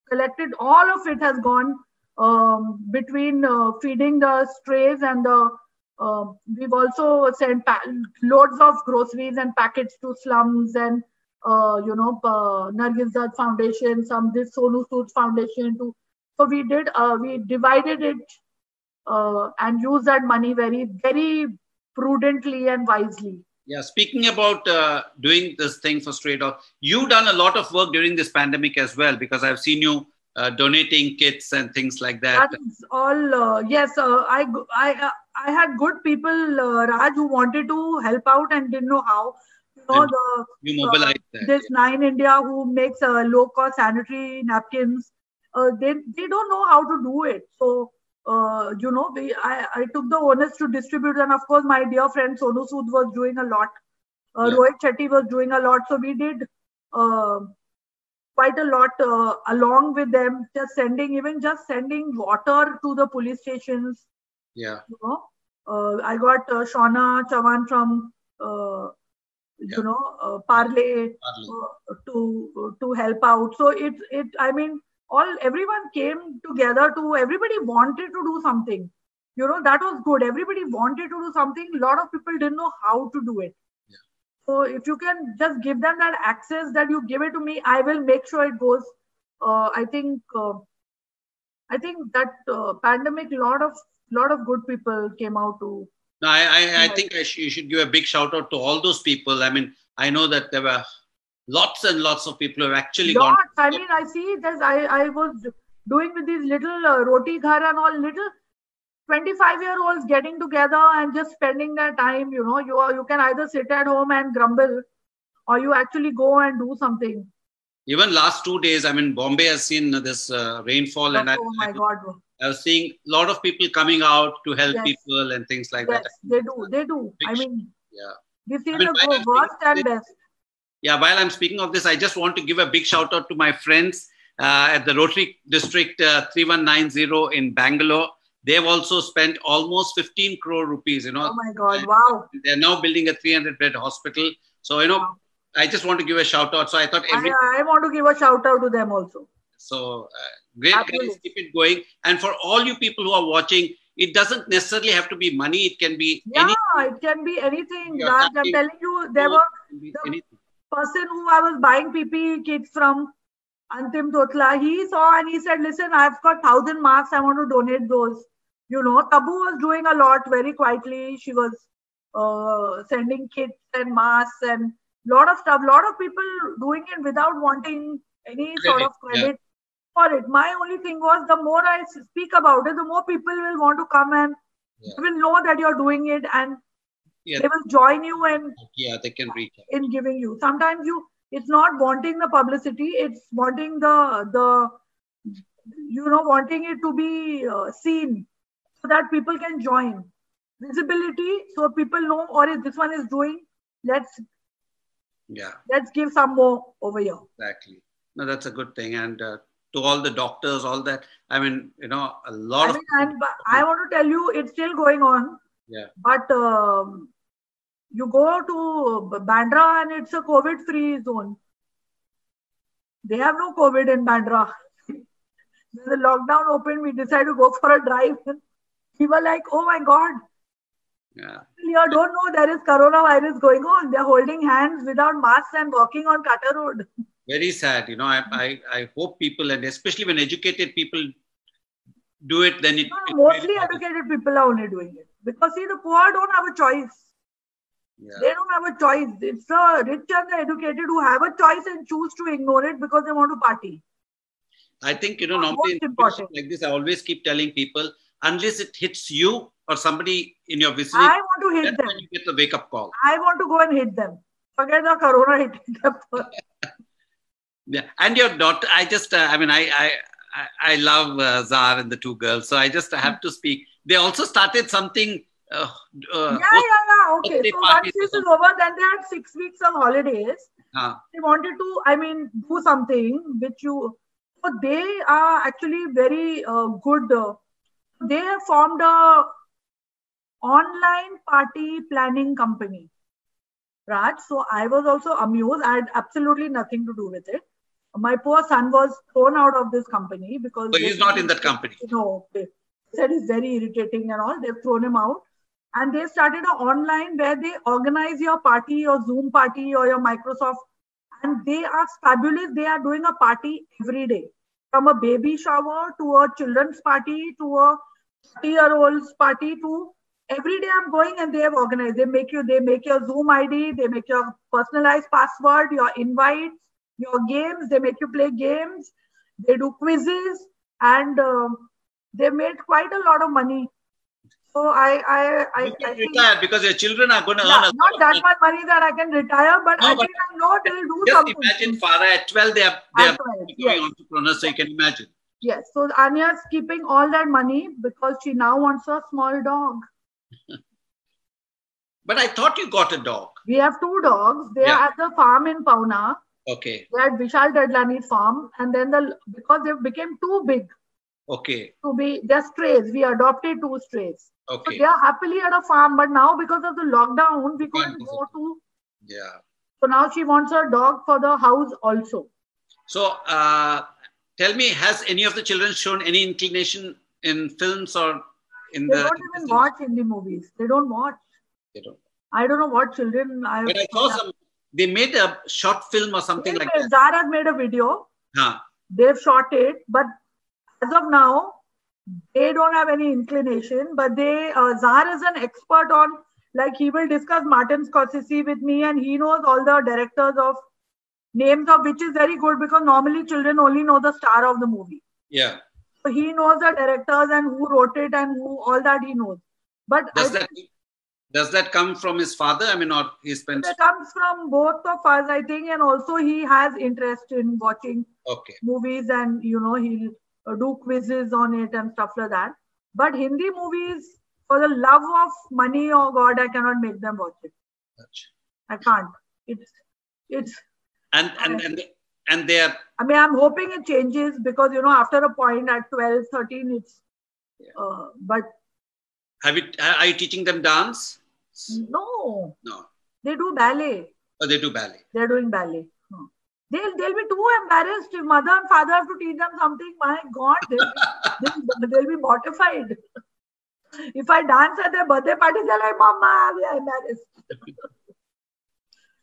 collected all of it has gone um, between uh, feeding the strays and the. Uh, we've also sent pa- loads of groceries and packets to slums and uh, you know uh, Nargis Dutt Foundation, some this Sonu Sood Foundation too. So we did uh, we divided it uh, and used that money very very prudently and wisely. Yeah, speaking about uh, doing this thing for Stray Dog, you've done a lot of work during this pandemic as well because I've seen you uh, donating kits and things like that. That's all. Uh, yes, uh, I I uh, I had good people, uh, Raj, who wanted to help out and didn't know how. You know the You mobilized that. this Nine India who makes uh, low cost sanitary napkins. Uh, they they don't know how to do it. So uh, you know, we I, I took the onus to distribute, and of course, my dear friend Sonu Sood was doing a lot. Uh, Yeah. Rohit Shetty was doing a lot. So we did uh, quite a lot uh, along with them. Just sending, even just sending water to the police stations. Yeah. You know, uh, I got uh, Shauna Chauhan from. Uh, Yeah. you know, uh, Parle Parle. uh, to to help out. So it it I mean all everyone came together to everybody wanted to do something. You know that was good. Everybody wanted to do something. A lot of people didn't know how to do it. yeah. So if you can just give them that access that you give it to me, I will make sure it goes. Uh, I think uh, I think that uh, pandemic, lot of lot of good people came out to No, I, I, I think I sh- you should give a big shout out to all those people. I mean, I know that there were lots and lots of people have actually gone. I mean, I see this. I, I was doing with these little uh, roti ghar and all little 25 year olds getting together and just spending their time you know you are, you can either sit at home and grumble or you actually go and do something even last two days i mean bombay has seen this uh, rainfall and oh I, my god I was seeing a lot of people coming out to help Yes. people and things like yes that they do they do i mean yeah we've seen I mean, the why go- not? worst and best Yeah, while I'm speaking of this, I just want to give a big shout out to my friends uh, at the Rotary District uh, 3190 in Bangalore. They've also spent almost 15 crore rupees. You know, oh my god wow they're now building a 300 bed hospital. So, you know, Wow. I just want to give a shout out. So I thought every I, I want to give a shout out to them also so uh, great Absolutely. guys, keep it going. And for all you people who are watching, it doesn't necessarily have to be money. It can be yeah any, it can be anything i'm telling you there were it can be the- anything. Person who I was buying PPE kits from, Antim Totla, he saw and he said, Listen, I've got thousand marks, I want to donate those. You know, Tabu was doing a lot very quietly. She was uh, sending kits and masks and lot of stuff. lot of people doing it without wanting any sort of Credit, yeah. for it. My only thing was the more I speak about it, the more people will want to come and Yeah. will know that you're doing it and Yeah. they will join you and Yeah, they can reach out. in giving you sometimes you it's not wanting the publicity it's wanting the the you know wanting it to be uh, seen so that people can join visibility so people know or if this one is doing let's Yeah. let's give some more over here Exactly. No, that's a good thing. And uh, to all the doctors, all that. I mean, you know, a lot I of mean, and I want to tell you it's still going on yeah, but um, you go to Bandra and it's a COVID free zone. They have no COVID in Bandra. when the lockdown opened, we decided to go for a drive. We were like, oh my God, yeah, here don't know there is coronavirus going on. They're holding hands without masks and walking on Carter Road. very sad. You know, I, I, I hope people, and especially when educated people do it, then it, No, it mostly educated people are only doing it. Because see, the poor don't have a choice. Yeah. They don't have a choice. It's the rich and the educated who have a choice and choose to ignore it because they want to party. I think, you know, normally like this, I always keep telling people, unless it hits you or somebody in your vicinity, I want to hit that's them. when you get the wake up call. I want to go and hit them. Forget the corona hitting them. Yeah, and your daughter. I just, uh, I mean, I, I, I, I love uh, Czar and the two girls. So I just have to speak. They also started something. Uh, uh, yeah, yeah, yeah. Okay. So once this is over, then they had six weeks of holidays. uh, They wanted to, I mean, do something which you. So they are actually very uh, good. Uh, they have formed a online party planning company. right? So I was also amused. I had absolutely nothing to do with it. My poor son was thrown out of this company because so he's not in that company. No, they said he's very irritating and all. They've thrown him out. And they started an online where they organize your party, your Zoom party or your Microsoft. And they are fabulous. They are doing a party every day. From a baby shower to a children's party to a 30 year old's party to every day I'm going and they have organized. They make you, they make your Zoom ID, they make your personalized password, your invites, your games, they make you play games, they do quizzes, and um, they made quite a lot of money. So I, I, I, I retire because your children are going to yeah, earn a not lot that much money that I can retire, but No, I but think I know they'll do Just something. imagine Farah at 12, they are, they At are 12, becoming yes. entrepreneurs, so you can imagine. Yes. So Anya's keeping all that money because she now wants a small dog. But I thought you got a dog. We have two dogs. They Yeah. are at the farm in Pauna. Okay, They are at Vishal Dadlani's farm. And then the because they became too big okay, to be they're strays. We adopted two strays. So okay. they are happily at a farm, but now because of the lockdown, we couldn't go to. Yeah. So now she wants a dog for the house also. So uh, tell me, has any of the children shown any inclination in films or in They the. don't even watch Hindi movies. They don't watch. They don't. I don't know what children. I But I saw some, they made a short film or something like that. Zara made a video. Huh. They've shot it, but as of now, they don't have any inclination. But they, uh, Czar is an expert on, like, he will discuss Martin Scorsese with me, and he knows all the directors of names of which is very good because normally children only know the star of the movie. Yeah. So he knows the directors and who wrote it and who all that he knows. But Does I that does that come from his father? I mean, or he spends. That comes from both of us, I think, and also he has interest in watching Okay. movies and you know he'll uh, do quizzes on it and stuff like that. But Hindi movies, for the love of money, oh God, I cannot make them watch it. Gotcha. I can't. It's it's. And and and and they are I mean, I'm hoping it changes because you know after a point at 12, 13, it's. Uh, but have you are you teaching them dance? no, No. they do ballet. Oh, they do ballet. They're doing ballet. They'll, they'll be too embarrassed if mother and father have to teach them something. My God, they'll, they'll, they'll be mortified. If I dance at their birthday party, they're like, Mama, we are embarrassed.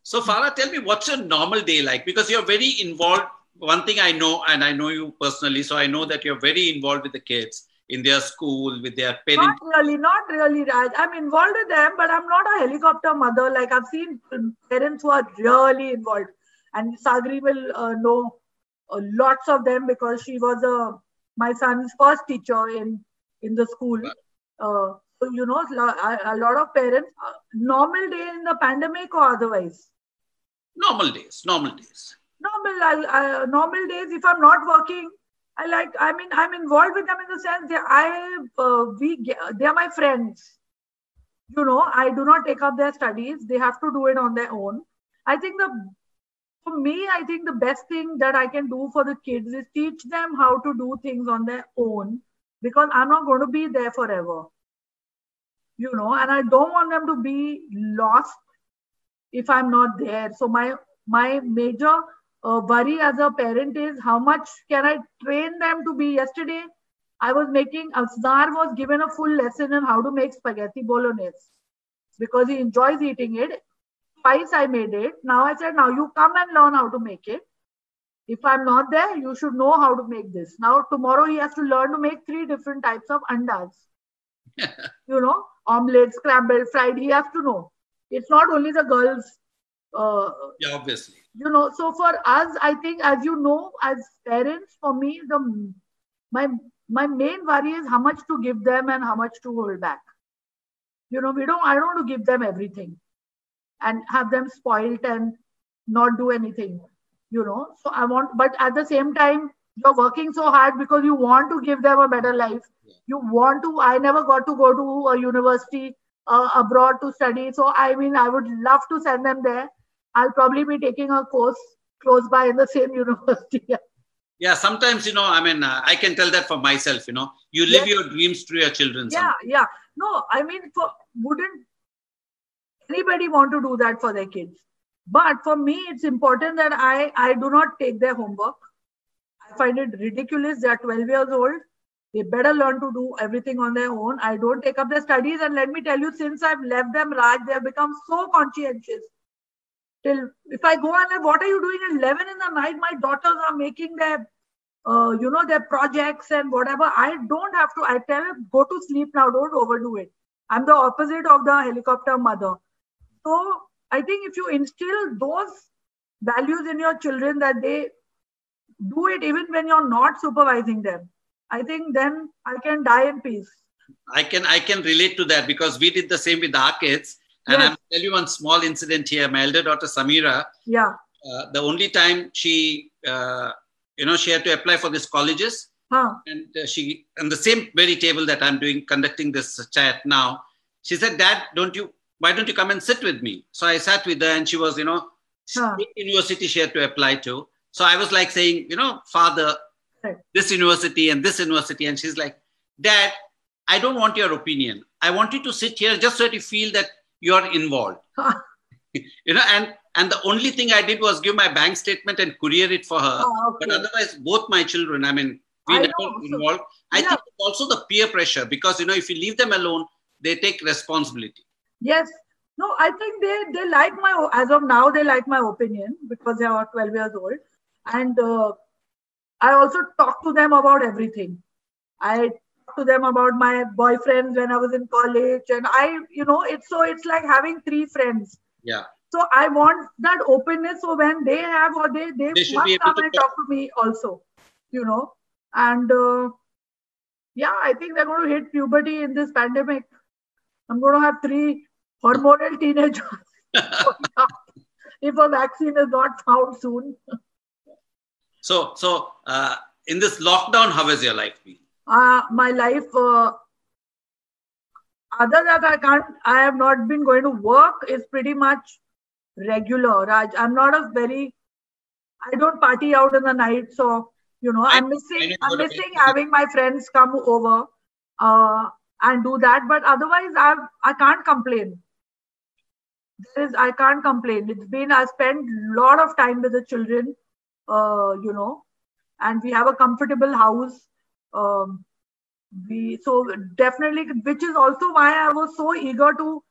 So Farah, tell me what's your normal day like? Because you're very involved. One thing I know, and I know you personally, so I know that you're very involved with the kids in their school, with their parents. Not really, not really, Raj. I'm involved with them, but I'm not a helicopter mother. Like I've seen parents who are really involved, and Sagri will uh, know uh, lots of them because she was a my son's first teacher in in the school. Uh, so you know, a, a lot of parents. Uh, normal day in the pandemic or otherwise. Normal days, normal days. Normal, I, I, normal days. If I'm not working, I like. I mean, I'm involved with them in the sense that I uh, we they are my friends. You know, I do not take up their studies. They have to do it on their own. I think the for me, I think the best thing that I can do for the kids is teach them how to do things on their own because I'm not going to be there forever. You know, and I don't want them to be lost if I'm not there. So my my major uh, worry as a parent is how much can I train them to be. Yesterday, I was making Asdar was given a full lesson on how to make spaghetti bolognese because he enjoys eating it. Twice I made it. Now I said, now you come and learn how to make it. If I'm not there, you should know how to make this. Now tomorrow he has to learn to make three different types of andas. you know, omelette, scrambled, fried. He has to know. It's not only the girls. Uh, yeah, obviously. You know, so for us, I think, as you know, as parents, for me, the my my main worry is how much to give them and how much to hold back. You know, we don't. I don't want to give them everything, and have them spoiled and not do anything. You know, so I want, but at the same time, you're working so hard because you want to give them a better life. You want to. I never got to go to a university uh, abroad to study. So, I mean, I would love to send them there. I'll probably be taking a course close by in the same university. yeah, sometimes, you know, I mean, uh, I can tell that for myself, you know, you live Yes. your dreams to your children. Yeah, sometimes. yeah. No, I mean, for wouldn't anybody want to do that for their kids? But for me, it's important that I I do not take their homework. I find it ridiculous. They are 12 years old. They better learn to do everything on their own. I don't take up their studies. And let me tell you, since I've left them, Raj, they have become so conscientious. Till if I go and like, what are you doing at 11 in the night? My daughters are making their, uh, you know, their projects and whatever. I don't have to. I tell them, go to sleep now. Don't overdo it. I'm the opposite of the helicopter mother. So I think if you instill those values in your children that they do it even when you're not supervising them, I think then I can die in peace. I can I can relate to that because we did the same with our kids. And Yes. I'll tell you one small incident here. My elder daughter Samira, Yeah. uh, the only time she, uh, you know, she had to apply for these colleges, Huh. and uh, she on the same very table that I'm doing conducting this chat now. She said, "Dad, don't you? Why don't you come and sit with me?" So I sat with her, and she was, you know, Huh. university she had to apply to. So I was like saying, you know, Father, Right. this university and this university, and she's like, Dad, I don't want your opinion. I want you to sit here just so that you feel that you're involved. you know, and and the only thing I did was give my bank statement and courier it for her. Oh, But otherwise, both my children, I mean, we I never know. So- involved. I Yeah. think also the peer pressure because you know if you leave them alone, they take responsibility. Yes. No, I think they they like my as of now they like my opinion because they are 12 years old, and uh, I also talk to them about everything. I talk to them about my boyfriends when I was in college, and I, you know, it's so it's like having three friends. Yeah. So I want that openness. So when they have or they they, They must come and talk. talk to me also, you know, and uh, Yeah, I think they're going to hit puberty in this pandemic. I'm going to have three hormonal teenagers if a vaccine is not found soon. So, so uh, in this lockdown, how has your life been? Uh, my life, uh, other than I can't, I have not been going to work, is pretty much regular. Raj, I'm not a very, I don't party out in the night, so you know, I'm missing, I'm missing having my friends come over uh, and do that. But otherwise, I I can't complain. There is, I can't complain. It's been I spent a lot of time with the children, uh, you know, and we have a comfortable house. Um, we so definitely, which is also why I was so eager to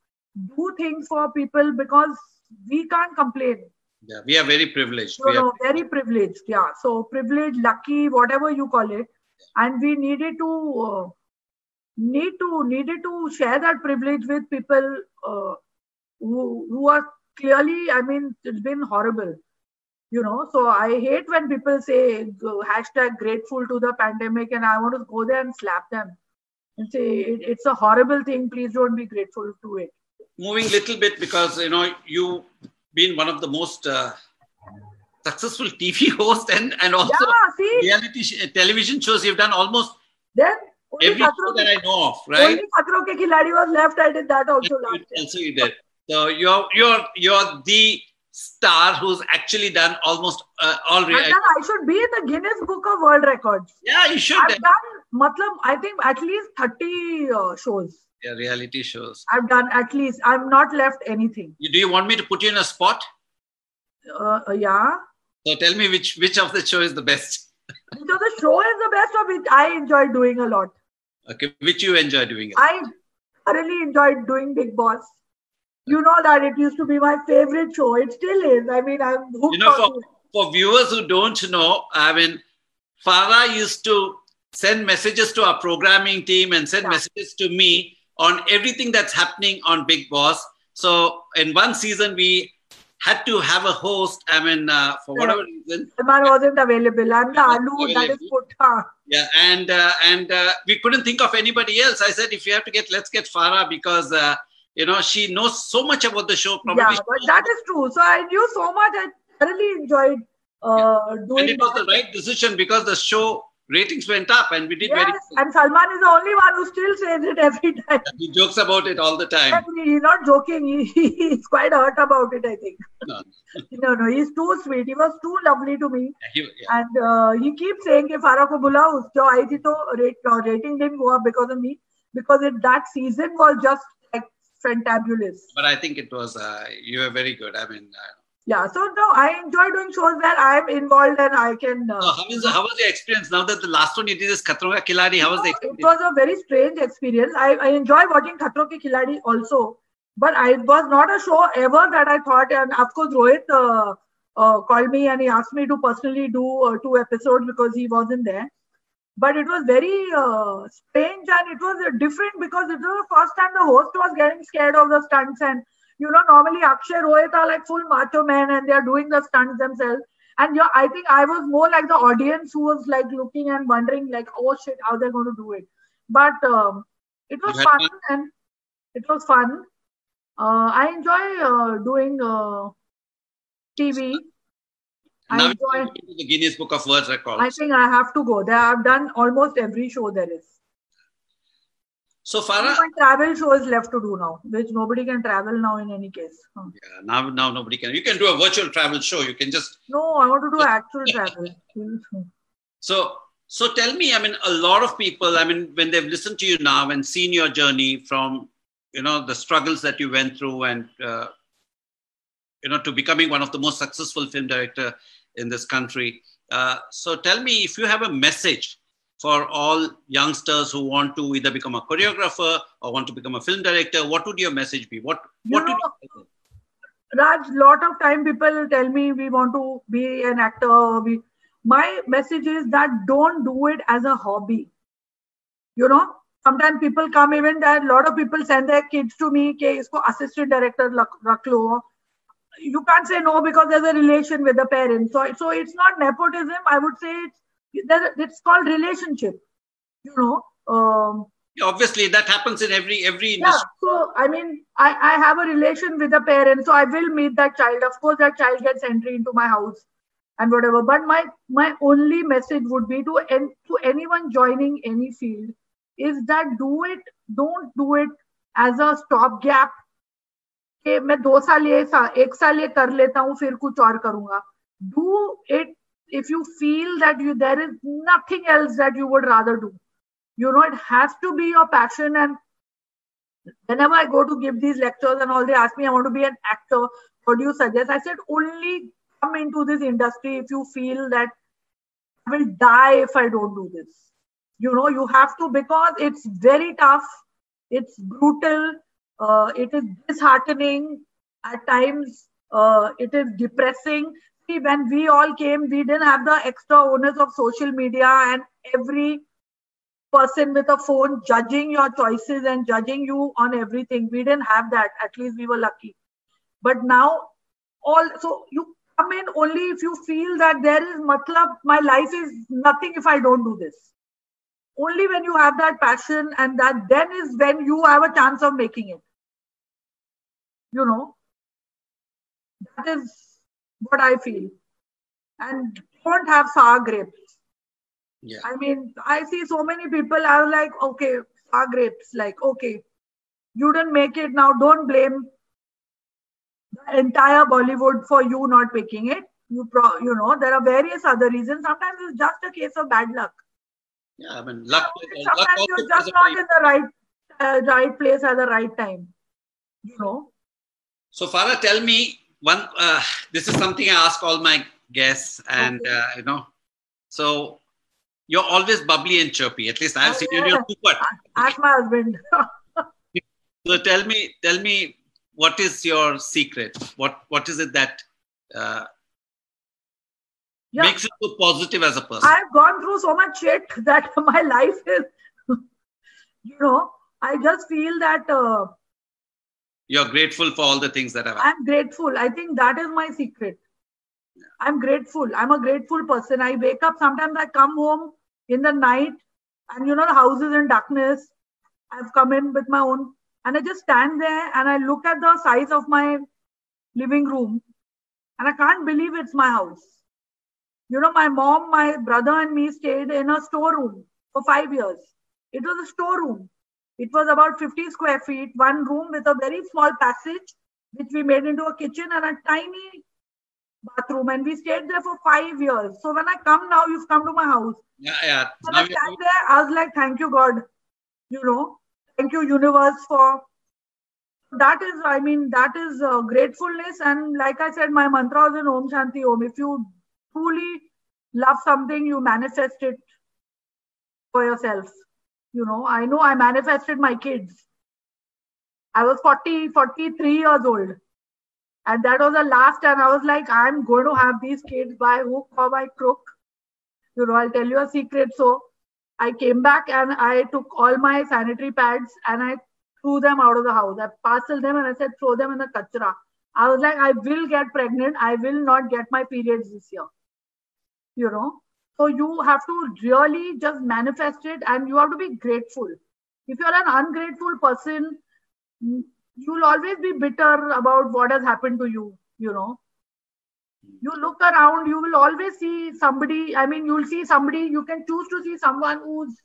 do things for people because we can't complain. Yeah, we are very privileged. No, we are no, very privileged. Yeah, so privileged, lucky, whatever you call it, and we needed to uh, need to needed to share that privilege with people uh, who who are clearly. I mean, it's been horrible you know. So i hate when people say hashtag grateful to the pandemic and i want to go there and slap them and say it, it's a horrible thing. Please don't be grateful to it. Moving little bit because you know you've been one of the most uh, successful tv hosts and and also yeah, reality sh- television shows. You've done almost then every show that i know of right? only Ke Khiladi was left. I did that also you, last also you did so you're you're you're the star who's actually done almost uh, all I've I should be in the Guinness Book of World Records. Yeah, you should. I've done, matlab, I think at least 30 uh, shows. Yeah, reality shows. I've done at least. I've not left anything. You, do you want me to put you in a spot? Uh, uh, yeah. So tell me which which of the show is the best. which of the show is the best of which I enjoy doing a lot. Okay, which you enjoy doing? I thoroughly enjoyed doing Bigg Boss you know that it used to be my favorite show. It still is. I mean, I'm hooked you know, for, for viewers who don't know, I mean, Farah used to send messages to our programming team and send yeah. messages to me on everything that's happening on Bigg Boss. So in one season, we had to have a host. I mean, uh, for whatever yeah. reason, Salman wasn't available. I'm the alu that is put. Yeah, and uh, and uh, we couldn't think of anybody else. I said, if you have to get, let's get Farah because uh, you know, she knows so much about the show. Probably yeah, but that is true. So I knew so much. I thoroughly enjoyed uh, yeah. doing And it was that. the right decision because the show ratings went up and we did yes, very well. And Salman is the only one who still says it every time. He jokes about it all the time. He's not joking. He, he's quite hurt about it, I think. No. no, no, he's too sweet. He was too lovely to me. Yeah, he, yeah. And uh, he keeps saying, "If Farah ko bula, jo aayi to rate, uh, rating didn't go up because of me. Because it, that season was just fantabulous. But I think it was, uh, you were very good. I mean, uh, yeah, so no, I enjoy doing shows where I'm involved and I can. Uh, so how, is, how was your experience now that the last one you did is Khatron Ke Khiladi? How was the experience? It was a very strange experience. I, I enjoy watching Khatron Ke Khiladi also, but I was not a show ever that I thought, and of course, Rohit uh, uh, called me and he asked me to personally do uh, two episodes because he wasn't there but it was very uh, strange and it was uh, different because it was the first time the host was getting scared of the stunts and you know normally Akshay Rohit are like full macho men and they are doing the stunts themselves. And yeah, I think I was more like the audience who was like looking and wondering like oh shit how they're going to do it. But um, it was fun, fun and it was fun. Uh, I enjoy uh, doing uh, TV now enjoy the Guinness Book of World Records. I think I have to go there. I've done almost every show there is. So Farah, one travel show is left to do now, which nobody can travel now in any case. Huh. Yeah, now now nobody can. You can do a virtual travel show. You can just. No, I want to do actual travel. So so tell me, I mean, a lot of people, I mean, when they've listened to you now and seen your journey from, you know, the struggles that you went through and, uh, you know, to becoming one of the most successful film director in this country. Uh, so tell me if you have a message for all youngsters who want to either become a choreographer or want to become a film director, what would your message be? What what you know, Raj, lot of time people tell me we want to be an actor. We, my message is that don't do it as a hobby. You know, sometimes people come even that a lot of people send their kids to me, isko assistant director rakh lo you can't say no because there's a relation with the parents. So, so it's not nepotism. I would say it's it's called relationship. You know, Um, obviously that happens in every every industry. Yeah, so I mean, I, I have a relation with a parent, so I will meet that child. Of course, that child gets entry into my house and whatever. But my my only message would be to en- to anyone joining any field is that do it, don't do it as a stopgap. कि मैं दो साल ये सा, एक साल ये कर लेता हूँ फिर कुछ और करूंगा do it if you feel that you there is nothing else that you would rather do you know it has to be your passion and whenever i go to give these lectures and all they ask me i want to be an actor what do you suggest i said only come into this industry if you feel that i will die if i don't do this you know you have to because it's very tough it's brutal uh, it is disheartening at times uh, it is depressing See, when we all came we didn't have the extra onus of social media and every person with a phone judging your choices and judging you on everything. We didn't have that. At least we were lucky. But now, all so you come in only if you feel that there is matlab, my life is nothing if I don't do this. Only when you have that passion and that then is when you have a chance of making it. You know, that is what I feel. And don't have sour grapes Yeah. I mean, I see so many people are like, okay, sour grapes, like, okay, you didn't make it now. Don't blame the entire Bollywood for you not making it. You pro, you know, there are various other reasons. Sometimes it's just a case of bad luck. Yeah, I mean, luck. luck Sometimes also you're just not in the right uh, right place at the right time. You know. So, Farah, tell me one. Uh, this is something I ask all my guests, and Okay. uh, you know, so you're always bubbly and chirpy. At least I've Oh, seen you. in your. Cooper. Ask my husband. So, tell me, tell me, what is your secret? What What is it that uh, yeah. makes you so positive as a person? I've gone through so much shit that my life is, you know, I just feel that uh, you're grateful for all the things that have happened. I'm grateful. I think that is my secret. I'm grateful. I'm a grateful person. I wake up, sometimes I come home in the night and you know, the house is in darkness. I've come in with my own, and I just stand there and I look at the size of my living room and I can't believe it's my house. You know, my mom, my brother, and me stayed in a storeroom for five years. It was a storeroom. It was about 50 square feet, one room with a very small passage, which we made into a kitchen and a tiny bathroom. And we stayed there for five years. So when I come now, you've come to my house. Yeah, yeah. When I stand there, I was like, thank you, God. You know, thank you, universe, for that is, I mean, that is uh, gratefulness. And like I said, my mantra was in Om Shanti Om. If you truly love something, you manifest it for yourself. You know, I know I manifested my kids. I was 40, 43 years old. And that was the last And I was like, I'm going to have these kids by hook or by crook. You know, I'll tell you a secret. So I came back and I took all my sanitary pads and I threw them out of the house. I parceled them and I said, throw them in the kachra. I was like, I will get pregnant. I will not get my periods this year. You know, so you have to really just manifest it and you have to be grateful. If you're an ungrateful person, you'll always be bitter about what has happened to you, you know. You look around, you will always see somebody. I mean, you'll see somebody, you can choose to see someone who's,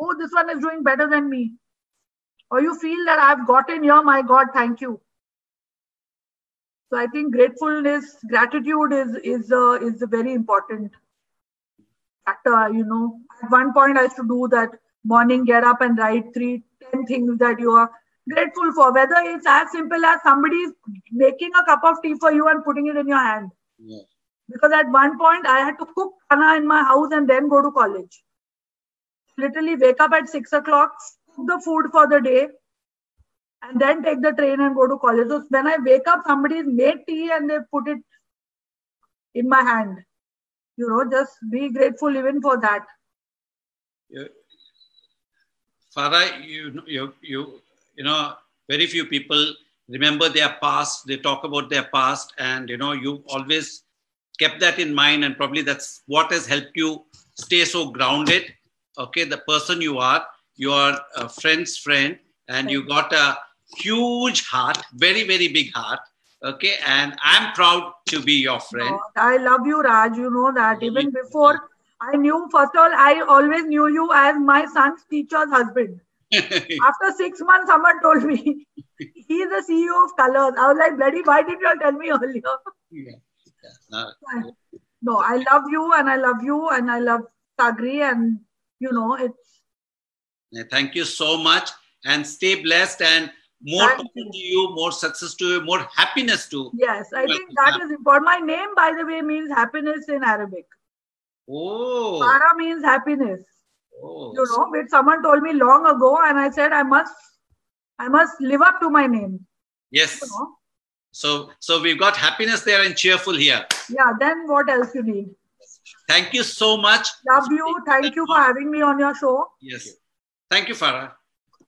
oh, this one is doing better than me. Or you feel that I've gotten here, my God, thank you. So I think gratefulness, gratitude is is uh, is very important factor. Uh, you know, at one point I used to do that morning get up and write three, ten things that you are grateful for. Whether it's as simple as somebody is making a cup of tea for you and putting it in your hand. Yeah. Because at one point I had to cook khana in my house and then go to college. Literally wake up at six o'clock, cook the food for the day, and then take the train and go to college. So when I wake up, somebody's made tea and they put it in my hand. You know, just be grateful even for that. you- Farah, you, you, you, you know, very few people remember their past. They talk about their past, and you know, you always kept that in mind, and probably that's what has helped you stay so grounded. Okay, the person you are, You are a friend's friend, and you got a huge heart, very, very big heart. Okay, and I'm proud to be your friend. No, I love you, Raj. You know that. Even before I knew, first of all, I always knew you as my son's teacher's husband. After six months, someone told me he's the CEO of Colors. I was like, bloody, why did you all tell me earlier? Yeah. Yeah. Uh, No, I love you and I love you and I love Sagri and you know it's Thank you so much, and stay blessed and more to you, more success to you, more happiness to. yes, I think that is important. My name, by the way, means happiness in Arabic. Oh, Farah means happiness. oh. You know, which someone told me long ago, and I said I must I must live up to my name. yes. You know? So, so we've got happiness there and cheerful here. Yeah, then what else you need? Thank you so much. Love you. Thank you for having me on your show. Yes. Thank you, Farah.